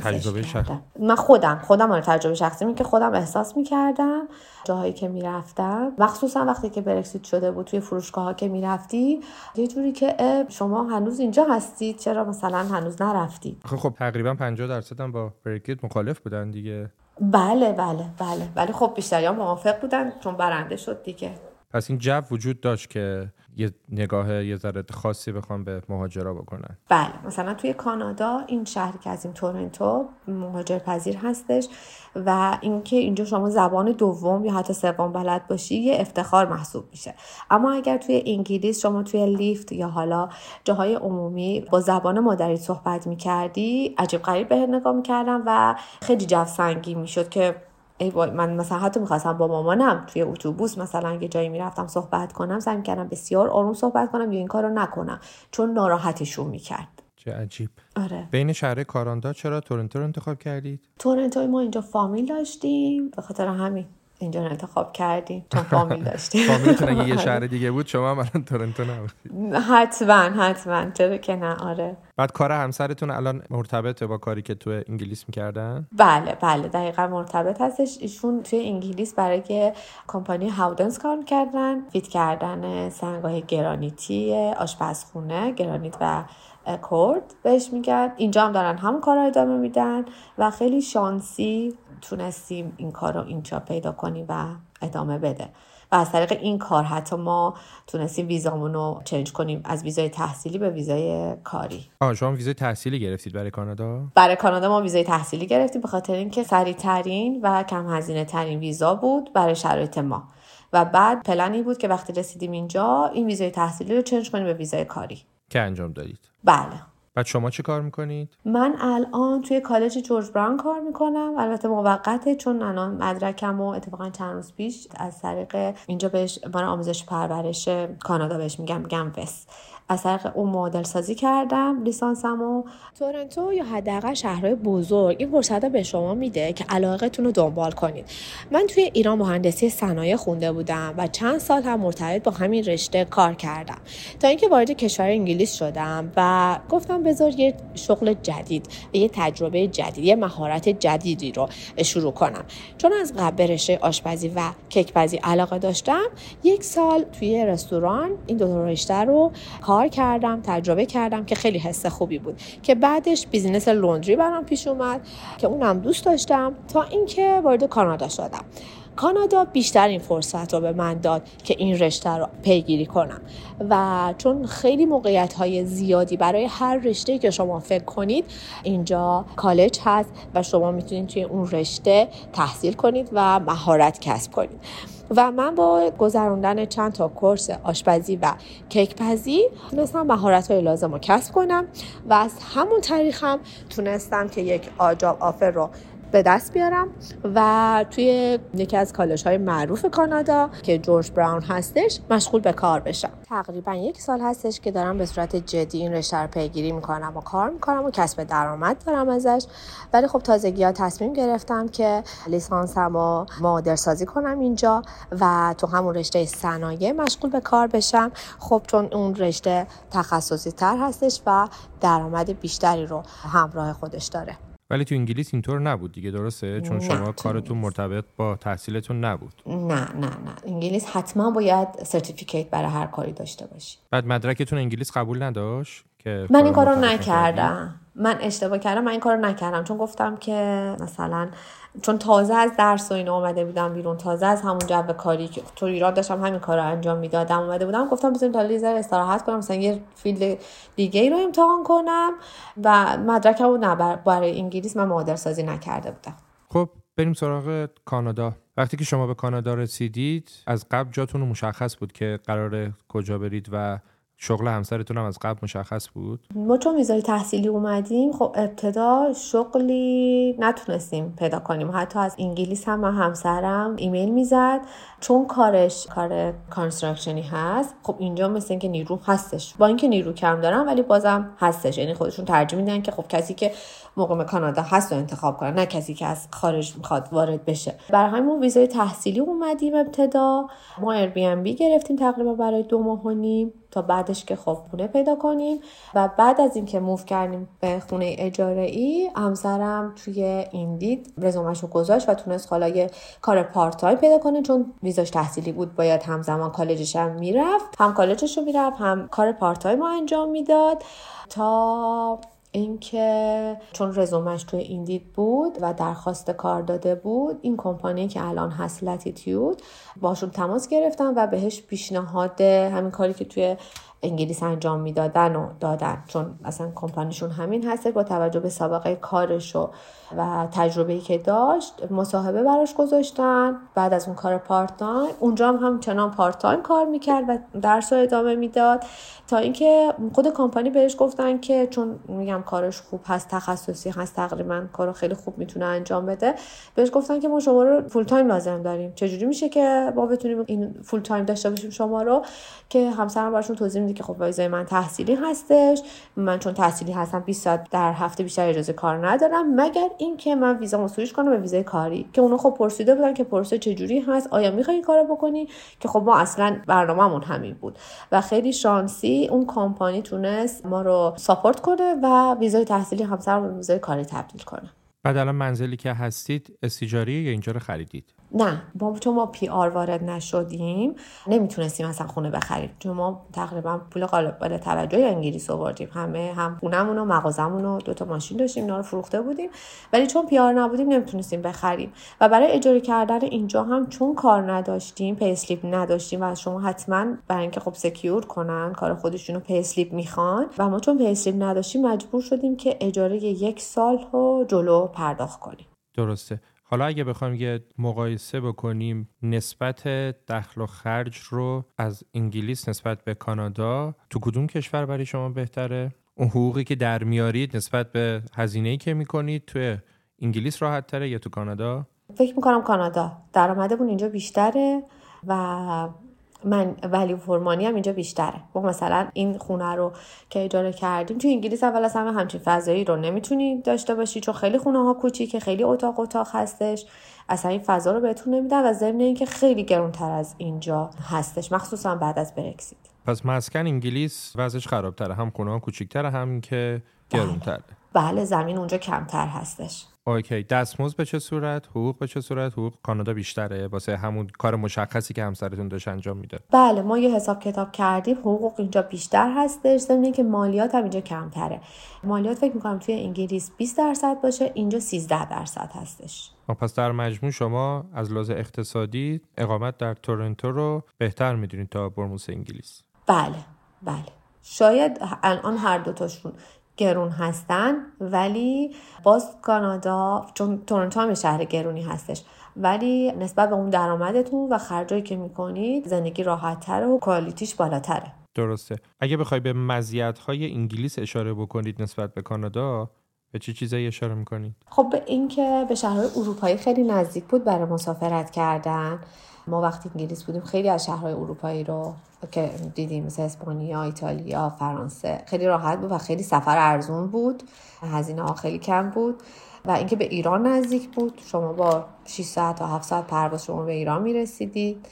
تجربه شخصی من خودم خودم رو تجربه شخصی می که خودم احساس می‌کردم جاهایی که می‌رفتم. مخصوصا وقتی که برکسیت شده بود توی فروشگاه ها که می‌رفتی یه جوری که شما هنوز اینجا هستید چرا مثلا هنوز نرفتید خب تقریبا 50 درصد هم با برکسیت مخالف بودن دیگه. بله بله بله. ولی خب بیشتری موافق بودن چون برنده شد دیگه. پس این جو وجود داشت که یه نگاه یه ذره خاصی بخوام به مهاجرا بکنن. بله مثلا توی کانادا این شهری که از این تورنتو مهاجر پذیر هستش و اینکه اینجا شما زبان دوم یا حتی سوم بلد باشی یه افتخار محسوب میشه. اما اگر توی انگلیس شما توی لیفت یا حالا جاهای عمومی با زبان مادری صحبت می‌کردی عجیب غریب به نگاه می‌کردم و خیلی جو سنگی می‌شد که ای من مثلا حتی می‌خواستم با مامانم توی اتوبوس مثلا یه جایی می‌رفتم صحبت کنم سعی کردم بسیار آروم صحبت کنم یا این کارو نکنم. چون ناراحتشون می‌کرد. چه عجیب. آره. بین شهر کاراندا چرا تورنتو رو انتخاب کردید؟ تورنتو ما اینجا فامیل داشتیم به خاطر همین. اینجا رو انتخاب کردیم چون فامیل داشتیم. فامیلتون اگه یه شهر دیگه بود شما هم الان تورنتو نبودید. حتما حتما. چرا که نه آره. بعد کار همسرتون الان مرتبطه با کاری که تو انگلیس می‌کردن؟ بله بله. دقیقا مرتبط هستش. ایشون توی انگلیس برای کمپانی هاودنس کار کردن فیت کردن سنگای گرانیتی آشپزخونه گرانیت و کرد بهش میگن. اینجا هم دارن همون کار رو ادامه میدن و خیلی شانسی تونستیم این کار رو اینجا پیدا کنیم و ادامه بده. و از طریق این کار حتی ما تونستیم ویزامون رو چنج کنیم از ویزای تحصیلی به ویزای کاری. آه شما ویزای تحصیلی گرفتید برای کانادا؟ برای کانادا ما ویزای تحصیلی گرفتیم به خاطر اینکه سریع ترین و کم هزینه ترین ویزا بود برای شرایط ما. و بعد پلنی بود که وقتی رسیدیم اینجا این ویزای تحصیلی رو چنج کنیم به ویزای کاری. که انجام دادید؟ بله. بعد شما چه کار می‌کنید؟ من الان توی کالج جورج براون کار می‌کنم البته موقته چون الان مدرکم و اتفاقا چند روز پیش از طریق اینجا بهش من آموزش پرورش کانادا بهش میگم میگم وس از طریق اون مدل سازی کردم لیسانسمو. تورنتو یا حداقل شهرهای بزرگ این فرصت به شما میده که علاقتون رو دنبال کنید. من توی ایران مهندسی صنایع خونده بودم و چند سال هم مرتبط با همین رشته کار کردم. تا اینکه وارد کشور انگلیس شدم و گفتم بذار یه شغل جدید یه تجربه جدید یه مهارت جدیدی رو شروع کنم. چون از قبل رشته آشپزی و کیکپزی علاقه داشتم یک سال توی رستوران این دو رشته رو کار کردم تجربه کردم که خیلی حس خوبی بود. که بعدش بیزینس لوندری برام پیش اومد که اونم دوست داشتم تا اینکه وارد کانادا شدم. کانادا بیشتر این فرصت رو به من داد که این رشته رو پیگیری کنم. و چون خیلی موقعیت های زیادی برای هر رشته که شما فکر کنید اینجا کالج هست و شما می‌تونید توی اون رشته تحصیل کنید و مهارت کسب کنید. و من با گذراندن چند تا کورس آشپزی و کیکپزی تونستم مهارت های لازم رو کسب کنم و از همون طریق هم تونستم که یک آجاب آفر رو به دست بیارم. و توی یکی از کالج های معروف کانادا که جورج براون هستش مشغول به کار بشم. تقریبا یک سال هستش که دارم به صورت جدی این رشته رو پیگیری می‌کنم و کار می‌کنم و کسب درآمد دارم ازش. ولی خب تازگی ها تصمیم گرفتم که لیسانسم رو مادر سازی کنم اینجا و تو همون رشته صنایع مشغول به کار بشم. خب چون اون رشته تخصصی تر هستش و درآمد بیشتری رو همراه خودش داره. ولی تو انگلیس اینطور نبود دیگه درسته؟ چون شما کارتون مرتبط با تحصیلتون نبود. نه نه نه. انگلیس حتما باید سرتیفیکیت برای هر کاری داشته باشی. بعد مدرکتون انگلیس قبول نداشت که من این کارو نکردم. من اشتباه کردم. من این کارو نکردم. چون گفتم که مثلا چون تازه از درس و اینا اومده بودم بیرون تازه از همون جو کاری که تو ایران داشتم همین کار رو انجام می‌دادم اومده بودم گفتم بزنین تا لیزر استراحت کنم مثلا یه فیلد دیگه ای رو امتحان کنم و مدرکم رو نه برای انگلیس من مادر سازی نکرده بودم. خب بریم سراغ کانادا. وقتی که شما به کانادا رسیدید از قبل جاتون مشخص بود که قرار کجا برید و شغل همسرتون هم از قبل مشخص بود؟ ما چون ویزای تحصیلی اومدیم خب ابتدا شغلی نتونستیم پیدا کنیم. حتی از انگلیس هم همسرم ایمیل می‌زد. چون کارش کار construction ی هست خب اینجا مثل اینکه نیرو هستش. با اینکه نیرو کم دارم ولی بازم هستش. یعنی خودشون ترجیح میدن که خب کسی که مقیم کانادا هست رو انتخاب کنن نه کسی که از خارج می‌خواد وارد بشه. برای همین ویزای تحصیلی اومدیم ابتدا. ما Airbnb گرفتیم تقریبا برای دو ماه و نیم تا بعدش که خب خونه پیدا کنیم. و بعد از اینکه move کردیم به خونه اجاره ای همسرم توی Indeed رزومش رو گذاشت و تونست حالا یه کار part time پیدا کنه چون ویزاش تحصیلی بود باید همزمان کالجش هم می‌رفت هم کالجش رو می‌رفت هم کار part time انجام می‌داد. تا اینکه چون رزومش توی Indeed بود و درخواست کار داده بود این کمپانی که الان هست Latitude باهاشون تماس گرفتن و بهش پیشنهاد همین کاری که توی انگلیس انجام می‌دادن و دادن. چون اصلا کمپانیشون همین هسته با توجه به سابقه کارش و, و تجربه که داشت مصاحبه براش گذاشتن. بعد از اون کار part time اونجا هم همچنان part time کار می‌کرد و درس رو ادامه می‌داد. تا اینکه خود کمپانی بهش گفتن که چون میگم کارش خوب هست تخصصی هست تقریبا کارو خیلی خوب می‌تونه انجام بده بهش گفتن که ما شما رو full time لازم داریم. چجوری میشه که ما بتونیم این full time داشته باشیم شما رو؟ که همسرم براشون توضیح که خب ویزای من تحصیلی هستش. من چون تحصیلی هستم 20 ساعت در هفته بیشتر اجازه کار ندارم. مگر اینکه من ویزا سویش کنم به ویزای کاری. که اونا خب پرسیده بودن که پرسه چجوری هست آیا می‌خوای کارو بکنی؟ که خب ما اصلا برنامهمون همین بود. و خیلی شانسی اون کمپانی تونست ما رو support کنه و ویزای تحصیلی همسر به ویزای کاری تبدیل کنه. بعد الان منزلی که هستید استیجاری یا اینجا رو خریدید؟ نه ما چون ما PR وارد نشدیم نمی‌تونستیم اصلا خونه بخریم. چون ما تقریبا پول قابل توجه انگلیس آوردیم. همه هم خونمون و مغازمون و دو تا ماشین داشتیم اینا رو فروخته بودیم. ولی چون PR نبودیم نمی‌تونستیم بخریم. و برای اجاره کردن اینجا هم چون کار نداشتیم payslip نداشتیم و شما حتما برای اینکه خب secure کنن کار خودشونو slip می‌خوان. و ما چون payslip نداشتیم مجبور شدیم که اجاره یک سال رو جلو پرداخت کنیم. درسته. حالا اگه بخوایم یه مقایسه بکنیم نسبت دخل و خرج رو از انگلیس نسبت به کانادا تو کدوم کشور برای شما بهتره؟ اون حقوقی که در میارید نسبت به هزینه‌ای که می‌کنید توی انگلیس راحت تره یا تو کانادا؟ فکر می‌کنم کانادا. درآمدمون اینجا بیشتره و من ولی فرمانی هم اینجا بیشتره. ما مثلا این خونه رو که اجاره کردیم تو انگلیس اول از همه همچین فضایی رو نمی‌تونی داشته باشی چون خیلی خونه ها کوچیکه خیلی اتاق اتاق هستش. اصلا این فضا رو بهتون نمیدن و ضمن اینکه خیلی گرونتر از اینجا هستش مخصوصا بعد از برکسیت. پس مسکن انگلیس وضعش خرابتره. هم خونه ها کوچیکتره هم که گرونتره. بله زمین اونجا کمتر هستش. اوکی دستمزد به چه صورت؟ حقوق به چه صورت؟ حقوق کانادا بیشتره واسه همون کار مشخصی که همسرتون داشت انجام میده بله ما یه حساب کتاب کردیم حقوق اینجا بیشتر هستش ضمن که مالیات هم اینجا کمتره. مالیات فکر می‌کنم توی انگلیس 20 درصد باشه اینجا 13 درصد هستش. پس در مجموع شما از لحاظ اقتصادی اقامت در تورنتو رو بهتر می‌دونید تا برموس انگلیس. بله بله. شاید الان هر دوتاشون گرون هستن ولی باز کانادا چون تورنتو هم شهر گرونی هستش ولی نسبت به اون درآمدتون و خرجایی که می‌کنید زندگی راحتتره و کوالیتیش بالاتره. درسته. اگه بخوای به های انگلیس اشاره بکنید نسبت به کانادا به چه چی چیزایی اشاره می‌کنید؟ خب به اینکه به شهرهای اروپایی خیلی نزدیک بود برای مسافرت کردن. ما وقتی انگلیس بودیم خیلی از شهرهای اروپایی رو که دیدیم مثل اسپانیا، ایتالیا، فرانسه خیلی راحت بود و خیلی سفر ارزون بود. هزینه ها خیلی کم بود و اینکه به ایران نزدیک بود. شما با 6 ساعت تا 7 ساعت پرواز شما به ایران می‌رسیدید.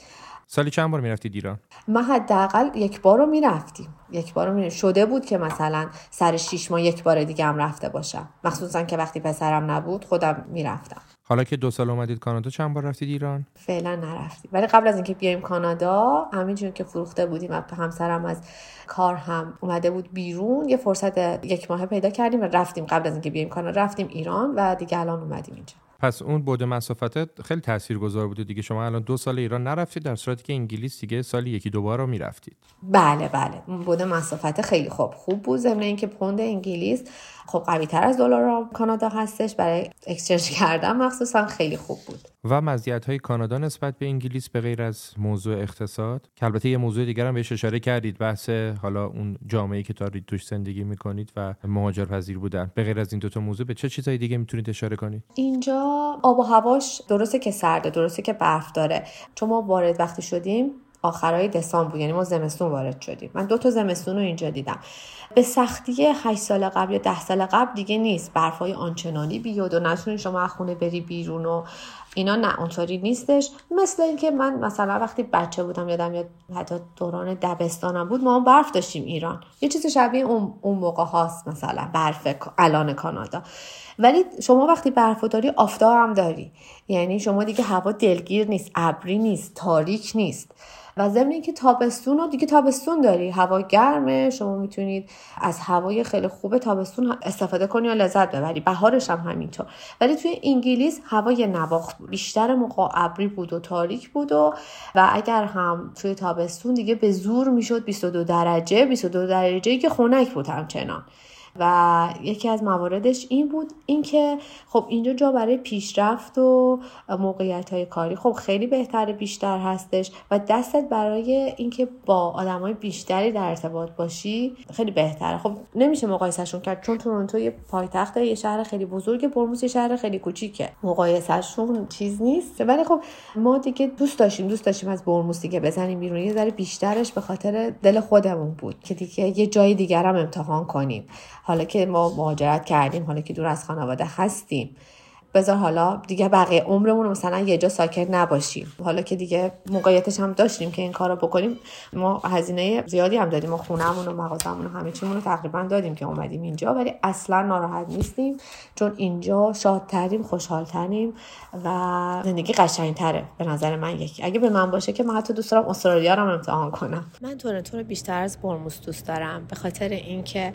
سالی چند بار می‌رفتید ایران؟ ما حداقل یک بار رو می‌رفتیم. یک بار رو شده بود که مثلا سر شیش ماه یک بار دیگه هم رفته باشم. مخصوصا که وقتی پسرم نبود خودم می‌رفتم. حالا که دو سال اومدید کانادا چند بار رفتید ایران؟ فعلا نرفتیم. ولی قبل از اینکه بیایم کانادا همینجور که فروخته بودیم و همسرم از کار هم اومده بود بیرون یه فرصت یک ماه پیدا کردیم و رفتیم. قبل از اینکه بیایم کانادا رفتیم ایران و دیگه الان اومدیم اینجا. پس اون بود مسافت خیلی تاثیرگذار بوده دیگه. شما الان دو سال ایران نرفتید در صورتی که انگلیس دیگه سالی یکی دو بار رو می‌رفتید. بله بله. بود مسافت خیلی خوب خوب بود. ضمن اینکه پوند انگلیس خب قوی تر از دلار کانادا هستش برای اکسچنج کردن مخصوصا خیلی خوب بود. و مزیت های کانادا نسبت به انگلیس به غیر از موضوع اقتصاد؟ که البته یه موضوع دیگر هم بهش اشاره کردید بحث حالا اون جامعه که دارید توش زندگی می‌کنید و مهاجر پذیر بودن. به غیر از این دوتا موضوع به چه چیزهای دیگه می‌تونید اشاره کنید؟ اینجا آب و هواش درسته که سرده درسته که برف داره. چون ما وارد وقتی شدیم آخرای دسامبر بود یعنی ما زمستون وارد شدیم. من دو تا زمستون رو اینجا دیدم. به سختی 8 سال قبل یا 10 سال قبل دیگه نیست. برفای آنچنانی بیاد و نتونی شما از خونه بری بیرون و اینا نه اونطوری نیستش. مثل اینکه من مثلا وقتی بچه بودم یادم یاد حتی دوران دبستانم بود ما هم برف داشتیم ایران. یه چیز شبیه اون, اون موقع هاست مثلا برف الان کانادا. ولی شما وقتی برف داری آفتاب هم داری. یعنی شما دیگه هوا دلگیر نیست ابری نیست تاریک نیست. و ضمن اینکه تابستون رو دیگه تابستون داری. هوا گرمه شما می‌تونید از هوای خیلی خوب تابستون استفاده کنی و لذت ببری. بهارش هم همینطور. ولی توی انگلیس هوای نواخت بیشتر موقع ابری بود و تاریک بود و و اگر هم توی تابستون دیگه به زور می‌شد 22 درجه. 22 درجه که خنک بود همچنان. و یکی از مواردش این بود اینکه خب اینجا جا برای پیشرفت و موقعیت های کاری. خب خیلی بهتر بیشتر هستش و دستت برای اینکه با آدمای بیشتری در ارتباط باشی خیلی بهتره خب نمیشه مقایسهشون کرد چون تورنتو یه پایتخت یه شهر خیلی بزرگ برموس یه شهر خیلی کوچیکه. مقایسهشون چیز نیست. ولی خب ما دیگه دوست داشتیم دوست داشتیم از برموس دیگه بزنیم بیرون. یه ذره بیشترش به خاطر دل خودمون بود که دیگه یه جای دیگر هم امتحان کنیم. حالا که ما مهاجرت کردیم حالا که دور از خانواده هستیم. بذار حالا دیگه بقیه عمرمون مثلا یه جا ساکت نباشیم. حالا که دیگه موقعیتش هم داشتیم که این کارو بکنیم ما هزینه زیادی هم دادیم و خونهمون و مغازمون و همه چیمون رو تقریبا دادیم که اومدیم اینجا ولی اصلا ناراحت نیستیم چون اینجا شادتریم خوشحالتریم و زندگی قشنگتره به نظر من یکی. اگه به من باشه که من حتی دوست دارم استرالیا رو امتحان کنم. من تورنتو رو بیشتر از برموس دوست دارم به خاطر اینکه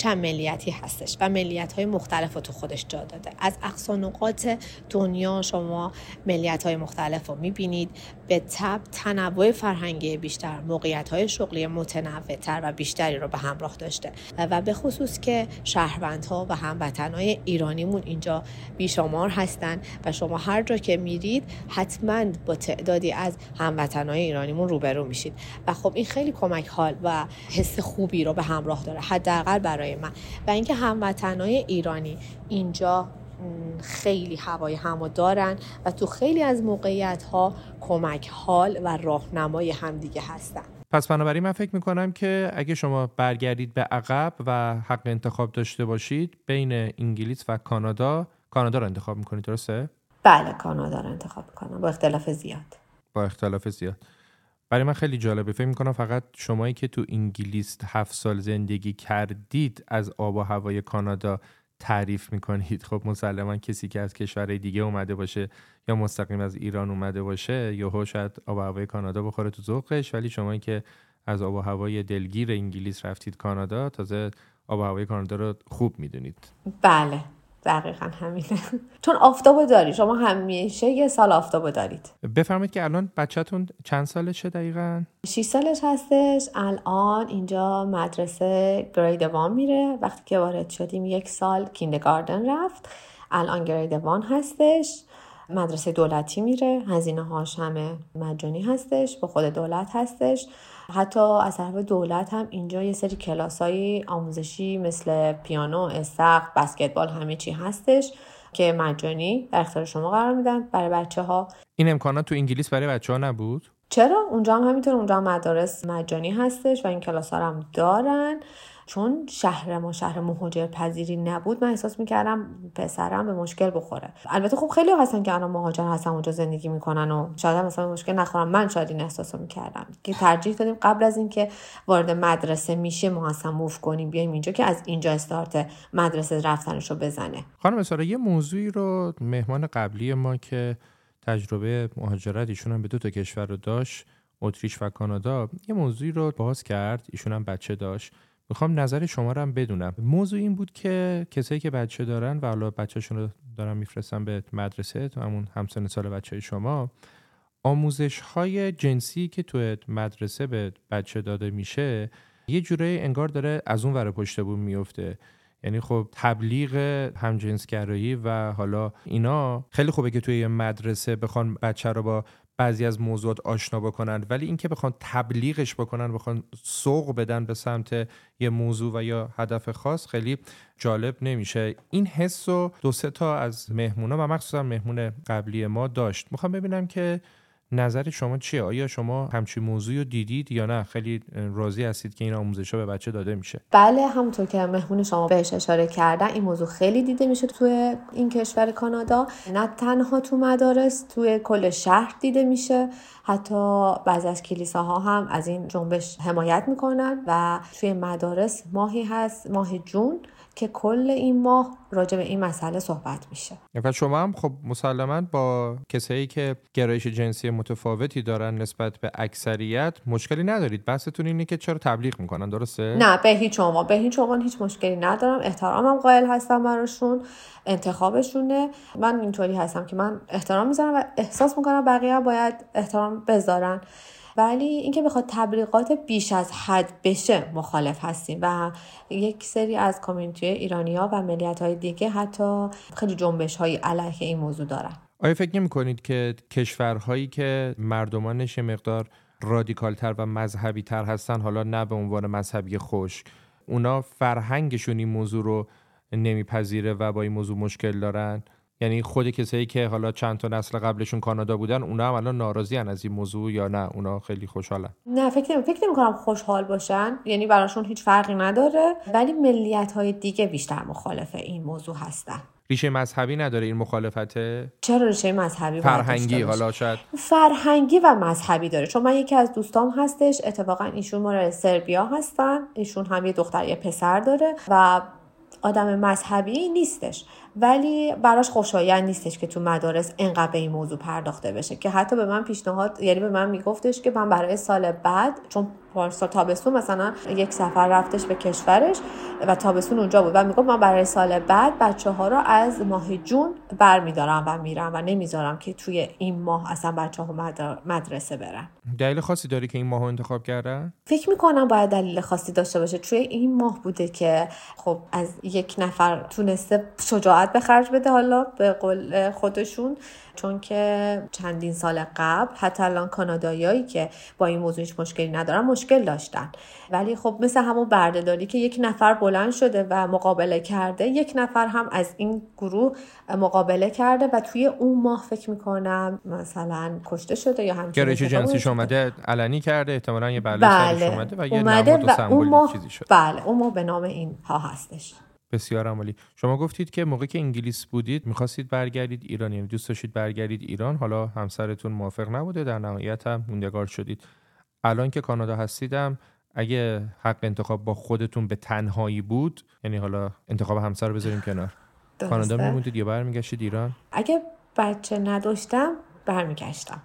چند ملیتی هستش و ملیت های مختلف رو تو خودش جا داده. از اقصا نقاط دنیا شما ملیت های مختلف رو می‌بینید. به تب تنوع فرهنگی بیشتر موقعیت های شغلی متنوعتر و بیشتری رو به همراه داشته. و به خصوص که شهروندها و هموطنهای ایرانیمون اینجا بیشمار هستن و شما هر جا که میرید حتما با تعدادی از هموطنهای ایرانیمون روبرو میشید. و خب این خیلی کمک حال و حس خوبی رو به همراه داره. حداقل برای من. و اینکه هموطنهای ایرانی اینجا خیلی هوای همو دارن و تو خیلی از موقعیت ها کمک حال و راهنمای همدیگه هستن. پس بنابراین من فکر می‌کنم که اگه شما برگردید به عقب و حق انتخاب داشته باشید بین انگلیس و کانادا کانادا رو انتخاب می‌کنید درسته؟ بله کانادا رو انتخاب می‌کنم با اختلاف زیاد. با اختلاف زیاد. برای من خیلی جالبه. فکر می‌کنم فقط شمایی که تو انگلیس هفت سال زندگی کردید از آب و هوای کانادا تعریف می‌کنید. خب مسلما کسی که از کشورهای دیگه اومده باشه یا مستقیم از ایران اومده باشه یا شاید آب و هوای کانادا بخوره تو ذوقش. ولی شمایی که از آب و هوای دلگیر انگلیس رفتید کانادا تازه آب و هوای کانادا رو خوب می‌دونید. بله. دقیقا همینه. چون آفتابو داری. شما همیشه یه سال آفتابو دارید. بفرمایید که الان بچهتون چند سالشه دقیقا؟ 6 سالش هستش. الان اینجا مدرسه گرید وان میره. وقتی که وارد شدیم یک سال کیندگاردن رفت. الان گرید وان هستش. مدرسه دولتی میره. هزینه هاش همه مجانی هستش. با خود دولت هستش. حتی از طرف دولت هم اینجا یه سری کلاس های آموزشی مثل پیانو، استق، بسکتبال همه چی هستش که مجانی در اختیار شما قرار میدن برای بچه ها این امکانات تو انگلیس برای بچه ها نبود؟ چرا؟ اونجا هم همینطور اونجا مدارس مجانی هستش و این کلاس ها هم دارن چون شهر ما شهر مهاجر پذیری نبود من احساس می‌کردم پسرم به مشکل بخوره. البته خب خیلی هستن که الان مهاجر هستن اونجا زندگی می‌کنن و شاید مثلا مشکل نخورم من شاید این احساسو می‌کردم که ترجیح دادیم قبل از اینکه وارد مدرسه میشه ما اصلا موف کنیم بیایم اینجا که از اینجا استارت مدرسه رفتنشو بزنه. خانم سارا یه موضوعی رو مهمان قبلی ما که تجربه مهاجرت ایشون هم به دو تا کشور رو داشت اتریش و کانادا یه موضوعی رو باز کرد. ایشون هم بچه داشت. می‌خوام نظر شما رو هم بدونم. موضوع این بود که کسایی که بچه دارن و حالا بچهشون رو دارن میفرستن به مدرسه تو همون همسن سال بچه شما آموزش های جنسی که تو مدرسه به بچه داده میشه یه جورایی انگار داره از اون ور پشت بون میفته یعنی خب تبلیغ همجنسگرایی و حالا اینا خیلی خوبه که توی یه مدرسه بخوان بچه رو با بعضی از موضوعات آشنا بکنن ولی اینکه بخوان تبلیغش بکنن بخوان سوق بدن به سمت یه موضوع و یا هدف خاص خیلی جالب نمیشه. این حس رو دو سه تا از مهمونا و مخصوصا مهمون قبلی ما داشت. می‌خوام ببینم که نظر شما چیه؟ آیا شما همچین موضوعی رو دیدید یا نه؟ خیلی راضی هستید که این آموزش به بچه داده میشه. بله همونطور که مهمون شما بهش اشاره کردن این موضوع خیلی دیده میشه توی این کشور کانادا. نه تنها تو مدارس توی کل شهر دیده میشه. حتی بعضی از کلیساها هم از این جنبش حمایت می‌کنن و توی مدارس ماهی هست ماه جون. که کل این ماه راجع به این مسئله صحبت میشه. و شما هم خب مسلما با کسایی که گرایش جنسی متفاوتی دارن نسبت به اکثریت مشکلی ندارید. بحثتون اینه که چرا تبلیغ می‌کنن درسته؟ نه به هیچ عنوان به هیچ عنوان هیچ مشکلی ندارم. احترامم قائل هستم براشون انتخابشونه. من اینطوری هستم که من احترام می‌ذارم و احساس می‌کنم بقیه باید احترام بذارن. ولی اینکه بخواد تبلیغات بیش از حد بشه مخالف هستیم و یک سری از کامیونیتی ایرانیا و ملیت های دیگه حتی خیلی جنبش های علیه این موضوع دارن. آیا فکر نمی کنید که کشورهایی که مردمانش مقدار رادیکال تر و مذهبی تر هستن حالا نه به عنوان مذهبی خوش اونا فرهنگشون این موضوع رو نمیپذیره و با این موضوع مشکل دارن؟ یعنی خود کسایی که حالا چند تا نسل قبلشون کانادا بودن اونا هم الان ناراضی از این موضوع یا نه؟ اونا خیلی خوشحالن. نه فکر نمی فکر کنم خوشحال باشن. یعنی براشون هیچ فرقی نداره. ولی ملیت های دیگه بیشتر مخالف این موضوع هستن. ریشه مذهبی نداره این مخالفته؟ چرا ریشه مذهبی فرهنگی حالا شاید. فرهنگی و مذهبی داره. چون من یکی از دوستام هستش اتفاقا ایشون مال سربیا هستن. ایشون هم یه دختر یه پسر داره و آدم مذهبی نیستش. ولی براش خوشایند نیستش که تو مدارس انقدر به این موضوع پرداخته بشه که حتی به من پیشنهاد یعنی به من میگفتش که من برای سال بعد چون پارسال تابستون مثلا یک سفر رفتش به کشورش و تابستون اونجا بود و می‌گفت من برای سال بعد بچه ها رو از ماه جون برمیدارم و میرم و نمی‌ذارم که توی این ماه اصلا بچه ها مدرسه برن دلیل خاصی داری که این ماه انتخاب کردن؟ فکر می‌کنم باید دلیل خاصی داشته باشه توی این ماه بوده که خب از یک نفر تونسته شجاعت به خرج بده حالا به قول خودشون. چون که چندین سال قبل حتی الان کاناداییایی که با این موضوع هیچ مشکلی ندارن مشکل داشتن. ولی خب مثل همون بردهداری که یک نفر بلند شده و مقابله کرده یک نفر هم از این گروه مقابله کرده و توی اون ماه فکر می‌کنم مثلا کشته شده یا همچنین گرایش جنسیش اومده علنی کرده احتمالا یه بله. اومده و یه اومده و اون ماه چیزی شده. بله اون ماه به نام این ها هستش. بسیار عمالی. شما گفتید که موقعی که انگلیس بودید می‌خواستید برگردید ایران یعنی دوست داشتید برگردید ایران. حالا همسرتون موافق نبوده در نهایت هم موندگار شدید. الان که کانادا هستیدم اگه حق انتخاب با خودتون به تنهایی بود یعنی حالا انتخاب همسر رو بذاریم کنار. کانادا میموندید یا برمیگشتید ایران؟ اگه بچه نداشتم برمیگشتم.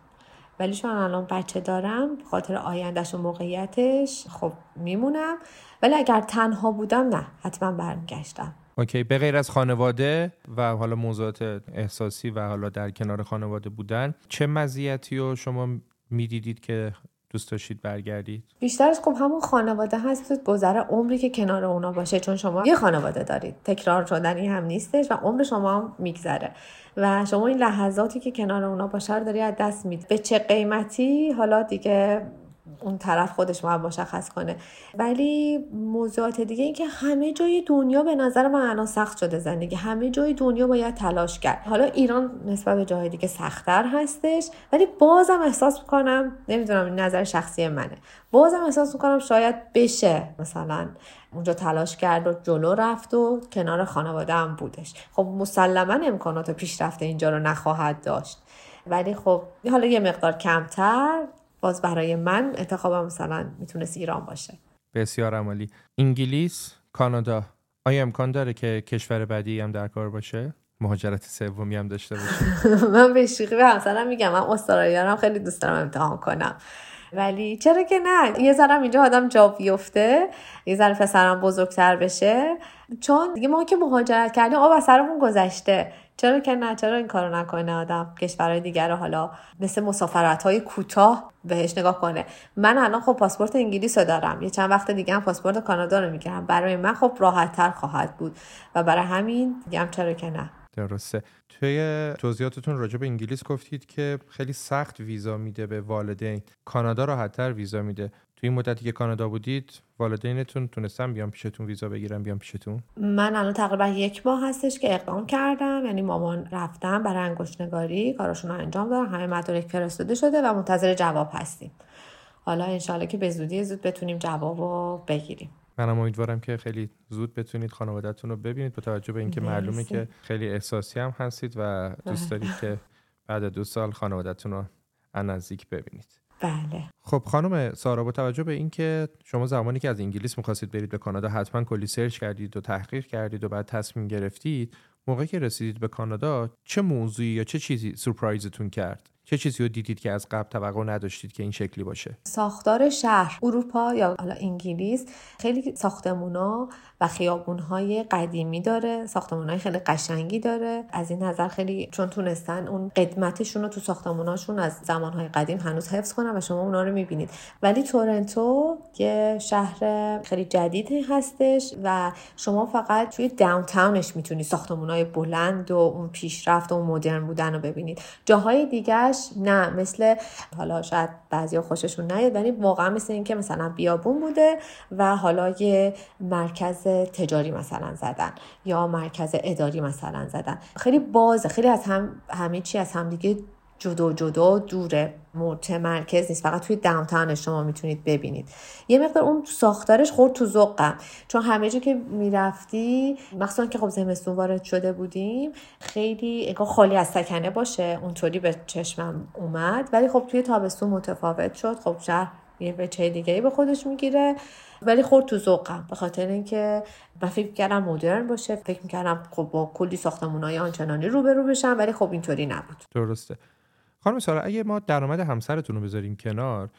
ولی چون الان بچه دارم خاطر آیندهش و موقعیتش خب میمونم. ولی اگر تنها بودم نه حتما برمیگشتم. اوکی به غیر از خانواده و حالا موضوعات احساسی و حالا در کنار خانواده بودن چه مزیتی رو شما می‌دیدید که دوست داشتید برگردید؟ بیشترش خب همون خانواده هست گذره عمری که کنار اونا باشه چون شما یه خانواده دارید. تکرار شدنی هم نیستش و عمر شما هم میگذره. و شما این لحظاتی که کنار اونا باشه رو داری از دست می‌دید به چه قیمتی؟ حالا دیگه اون طرف خودش باید مشخص کنه. ولی موضوعات دیگه این که همه جای دنیا به نظر من الان سخت شده زندگی. همه جای دنیا باید تلاش کرد. حالا ایران نسبت به جای دیگه سختتر هستش ولی بازم احساس می‌کنم نمی‌دونم نظر شخصی منه. بازم احساس می‌کنم شاید بشه. مثلا اونجا تلاش کرد و جلو رفت و کنار خانواده هم بودش. خب مسلما امکانات پیشرفت اینجا رو نخواهد داشت. ولی خب حالا یه مقدار کمتر باز برای من انتخابم مثلا می‌تونست ایران باشه. بسیار عمالی. انگلیس کانادا. آیا امکان داره که کشور بعدی هم در کار باشه؟ مهاجرت سومی هم داشته باشه. من به شیخی به همسرم میگم من استرالیا هم خیلی دوست دارم امتحان کنم. ولی چرا که نه؟ یه ذرم اینجا آدم جا بیفته یه ذره پسرم بزرگتر بشه. چون دیگه ما که مهاجرت کردیم آب از سرمون گذشته. چرا که نه چرا این کارو نکنه آدم؟ کشورهای دیگر رو حالا مثل مسافرت های کوتاه بهش نگاه کنه. من الان خب پاسپورت انگلیس رو دارم. یه چند وقت دیگه هم پاسپورت کانادا رو می‌گیرم. برای من خب راحت تر خواهد بود. و برای همین دیگه چرا که نه. درسته. توی توضیحاتتون راجع به انگلیس گفتید که خیلی سخت ویزا میده به والدین. کانادا راحتتر ویزا میده. توی این مدتی که کانادا بودید والدینتون تونستن بیان پیشتون ویزا بگیرن بیان پیشتون؟ من الان تقریبا یک ماه هستش که اقدام کردم. یعنی مامان رفتم برای انگشت نگاری کاراشون رو انجام دادم همه مدارک فرستاده شده و منتظر جواب هستیم. حالا انشالله که به زودی زود بتونیم جواب رو بگیریم. منم امیدوارم که خیلی زود بتونید خانوادهتون رو ببینید با توجه به اینکه معلومه که خیلی احساسی هم هستید و دوست دارید که بعد دو سال خانوادهتون رو نزدیک ببینید. بله. خب خانم سارا با توجه به اینکه شما زمانی که از انگلیس می‌خواستید برید به کانادا حتما کلی سرچ کردید و تحقیق کردید و بعد تصمیم گرفتید موقعی که رسیدید به کانادا چه موضوعی یا چه چیزی سورپرایزتون کرد؟ چه چیزی رو دیدید که از قبل توقع نداشتید که این شکلی باشه؟ ساختار شهر اروپا یا حالا انگلیس خیلی ساختمونا و خیابونهای قدیمی داره ساختمونهای خیلی قشنگی داره. از این نظر خیلی چون تونستن اون قدمتشون رو تو ساختموناشون از زمانهای قدیم هنوز حفظ کنن و شما اونا رو می‌بینید. ولی تورنتو یه شهر خیلی جدیدی هستش و شما فقط توی داونتاونش می‌تونید ساختمونهای بلند و اون پیشرفت و مدرن بودن رو ببینید. جاهای نه مثل حالا شاید بعضیا خوششون نیاد ولی واقعا مثل اینکه مثلا بیابون بوده و حالا یه مرکز تجاری مثلا زدن یا مرکز اداری مثلا زدن. خیلی بازه خیلی از هم همه چی از همدیگه جدا جدا دوره متمرکز نیست. فقط توی داونتاون شما می‌تونید ببینید. یه مقدار اون ساختارش خورد تو ذوقم. چون همه جا که می‌رفتی مخصوصا که خب زمستون وارد شده بودیم خیلی اگه خالی از سکنه باشه. اونطوری به چشمم اومد. ولی خب توی تابستون متفاوت شد. خب شهر یه بچه دیگه به خودش می‌گیره. ولی خورد تو ذوقم. به خاطر اینکه من فکر کردم مدرن باشه. فکر می‌کردم خب با کلی ساختمونای آنچنانی روبرو بشم. ولی خب اینطوری نبود. درسته. خانم سارا اگه ما درآمد همسرتون رو بذاریم کنار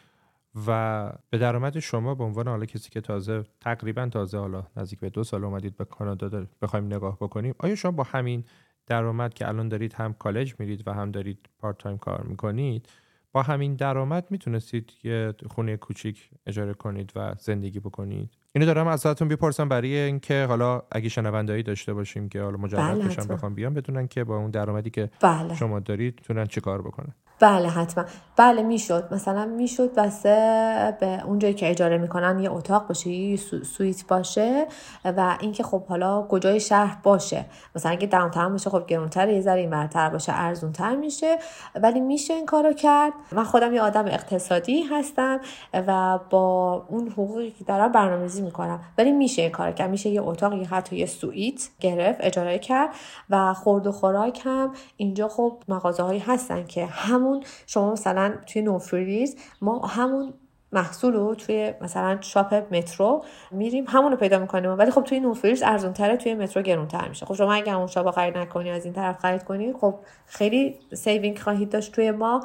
و به درآمد شما به عنوان حالا کسی که تازه تقریبا تازه حالا نزدیک به دو سال اومدید به کانادا بخوایم نگاه بکنیم آیا شما با همین درآمد که الان دارید هم کالج میرید و هم دارید part time کار می‌کنید با همین درآمد می‌تونستید یه خونه کوچیک اجاره کنید و زندگی بکنید. اینو دارم ازتون بپرسم برای اینکه حالا اگه شنوندایی داشته باشیم که حالا مجرد بله بشن بخوام بیان بدونن که با اون درآمدی که بله. شما دارید تونن چه کار بکنن. بله حتما. بله می‌شد. مثلا می‌شد واسه به اونجایی که اجاره می‌کنن یه اتاق باشه یه suite باشه و اینکه خب حالا کجای شهر باشه. مثلا اگه داونتاون باشه خب گرونتر یه ذره اینورتر باشه ارزونتر میشه. ولی میشه این کارو کرد. من خودم یه آدم اقتصادی هستم و با اون حقوقی که دارم برنامه‌ریزی می‌کنم. ولی میشه این کار کرد. میشه یه اتاق یه حتی یه سویت گرفت اجاره کرد و خورد و خوراک هم. اینجا خب مغازه هستن که همون شما مثلا توی نوفریز ما همون محصول رو توی مثلا shop مترو میریم همون رو پیدا می‌کنیم. ولی خب توی نوفریز ارزون تره توی مترو گرونتر میشه. خب شما اگر اون shop خرید نکنی از این طرف خرید کنی خب خیلی saving خواهید داشت توی ما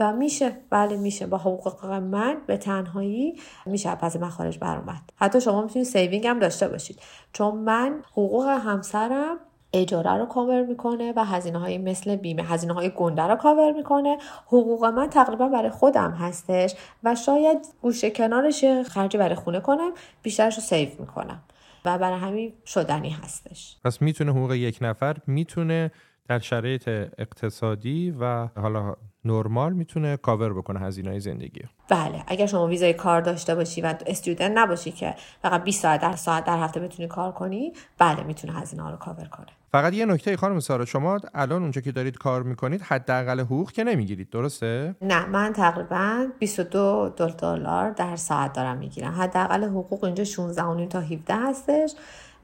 و میشه. بله میشه. با حقوق من به تنهایی میشه پس مخارج برآمد. حتی شما می‌تونید saving هم داشته باشید. چون من حقوق همسرم اجاره رو کاور می‌کنه و هزینه های مثل بیمه هزینه های گنده رو کاور می‌کنه. حقوق من تقریبا برای خودم هستش و شاید گوشه کنارش خرجی برای خونه کنم بیشترش رو save می‌کنم و برای همین شدنی هستش. پس می‌تونه حقوق یک نفر می‌تونه در شرایط اقتصادی و حالا نرمال می‌تونه کاور بکنه هزینه های زندگی. بله اگر شما ویزای کار داشته باشی و student نباشی که فقط 20 ساعت در ساعت در هفته بتونی کار کنی بله می‌تونه هزینه ها رو کاور کنه. فقط یه نکته خانم سارا شما الان اونجا که دارید کار می‌کنید حداقل حقوق که نمی‌گیرید درسته؟ نه من تقریبا 22 دلار در ساعت دارم می‌گیرم. حداقل حقوق اینجا 16 تا 17 هستش.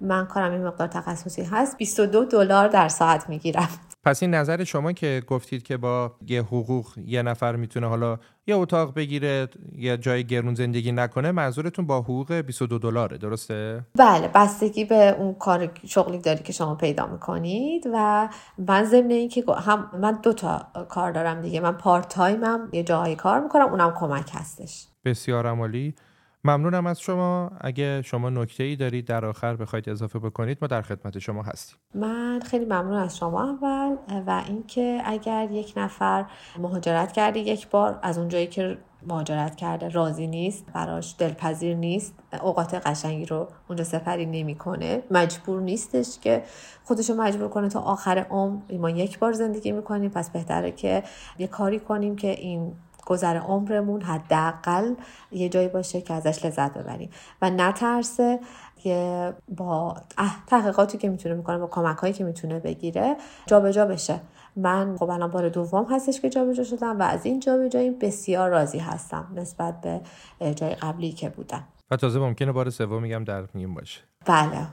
من کارم این مقدار تخصصی هست 22 دلار در ساعت می‌گیرم. پس این نظر شما که گفتید که با یه حقوق یه نفر می‌تونه حالا یه اتاق بگیره یه جای گرون زندگی نکنه منظورتون با حقوق 22 دلاره درسته؟ بله بستگی به اون کار شغلی داری که شما پیدا می‌کنید و من ضمن اینکه هم من دو تا کار دارم دیگه من پارت تایمم یه جایی کار می‌کنم اونم کمک هستش. بسیار عمالی. ممنونم از شما. اگه شما نکته ای دارید در آخر بخواید اضافه بکنید ما در خدمت شما هستیم. من خیلی ممنون از شما اول و اینکه اگر یک نفر مهاجرت کرده یک بار از اونجایی که مهاجرت کرده راضی نیست براش دلپذیر نیست اوقات قشنگی رو اونجا سپری نمی‌کنه. مجبور نیستش که خودشو مجبور کنه تا آخر عمر. ما یک بار زندگی می‌کنیم. پس بهتره که یه کاری کنیم که این گذر عمرمون حداقل یه جایی باشه که ازش لذت ببریم. و نترسه که با تحقیقاتی که می‌تونه می‌کنه با کمک هایی که می‌تونه بگیره جابجا جا بشه. من خب الان بار دوم هستش که جابجا شدم و از این جابجایی بسیار راضی هستم نسبت به جای قبلی که بودم. و تازه ممکنه بار سوم میگم در میون باشه. بله.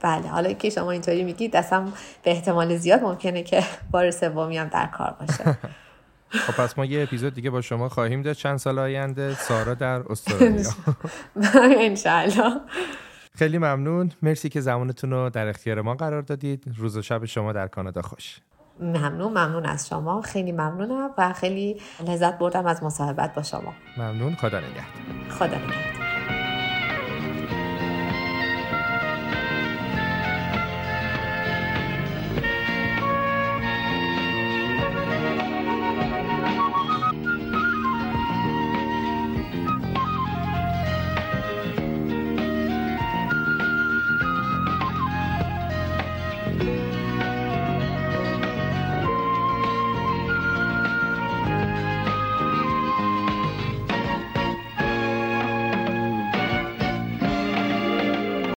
بله. حالا که شما اینطوری میگید دستم به احتمال زیاد ممکنه که بار سومی هم در کار باشه. خب پس ما یه اپیزود دیگه با شما خواهیم داشت. چند سال آینده؟ سارا در استرالیا. انشالله خیلی ممنون. مرسی که زمانتون رو در اختیار ما قرار دادید. روز و شب شما در کانادا خوش. ممنون ممنون از شما. خیلی ممنونم و خیلی لذت بردم از مصاحبت با شما. ممنون. خدا نگهدار. خدا نگهدار.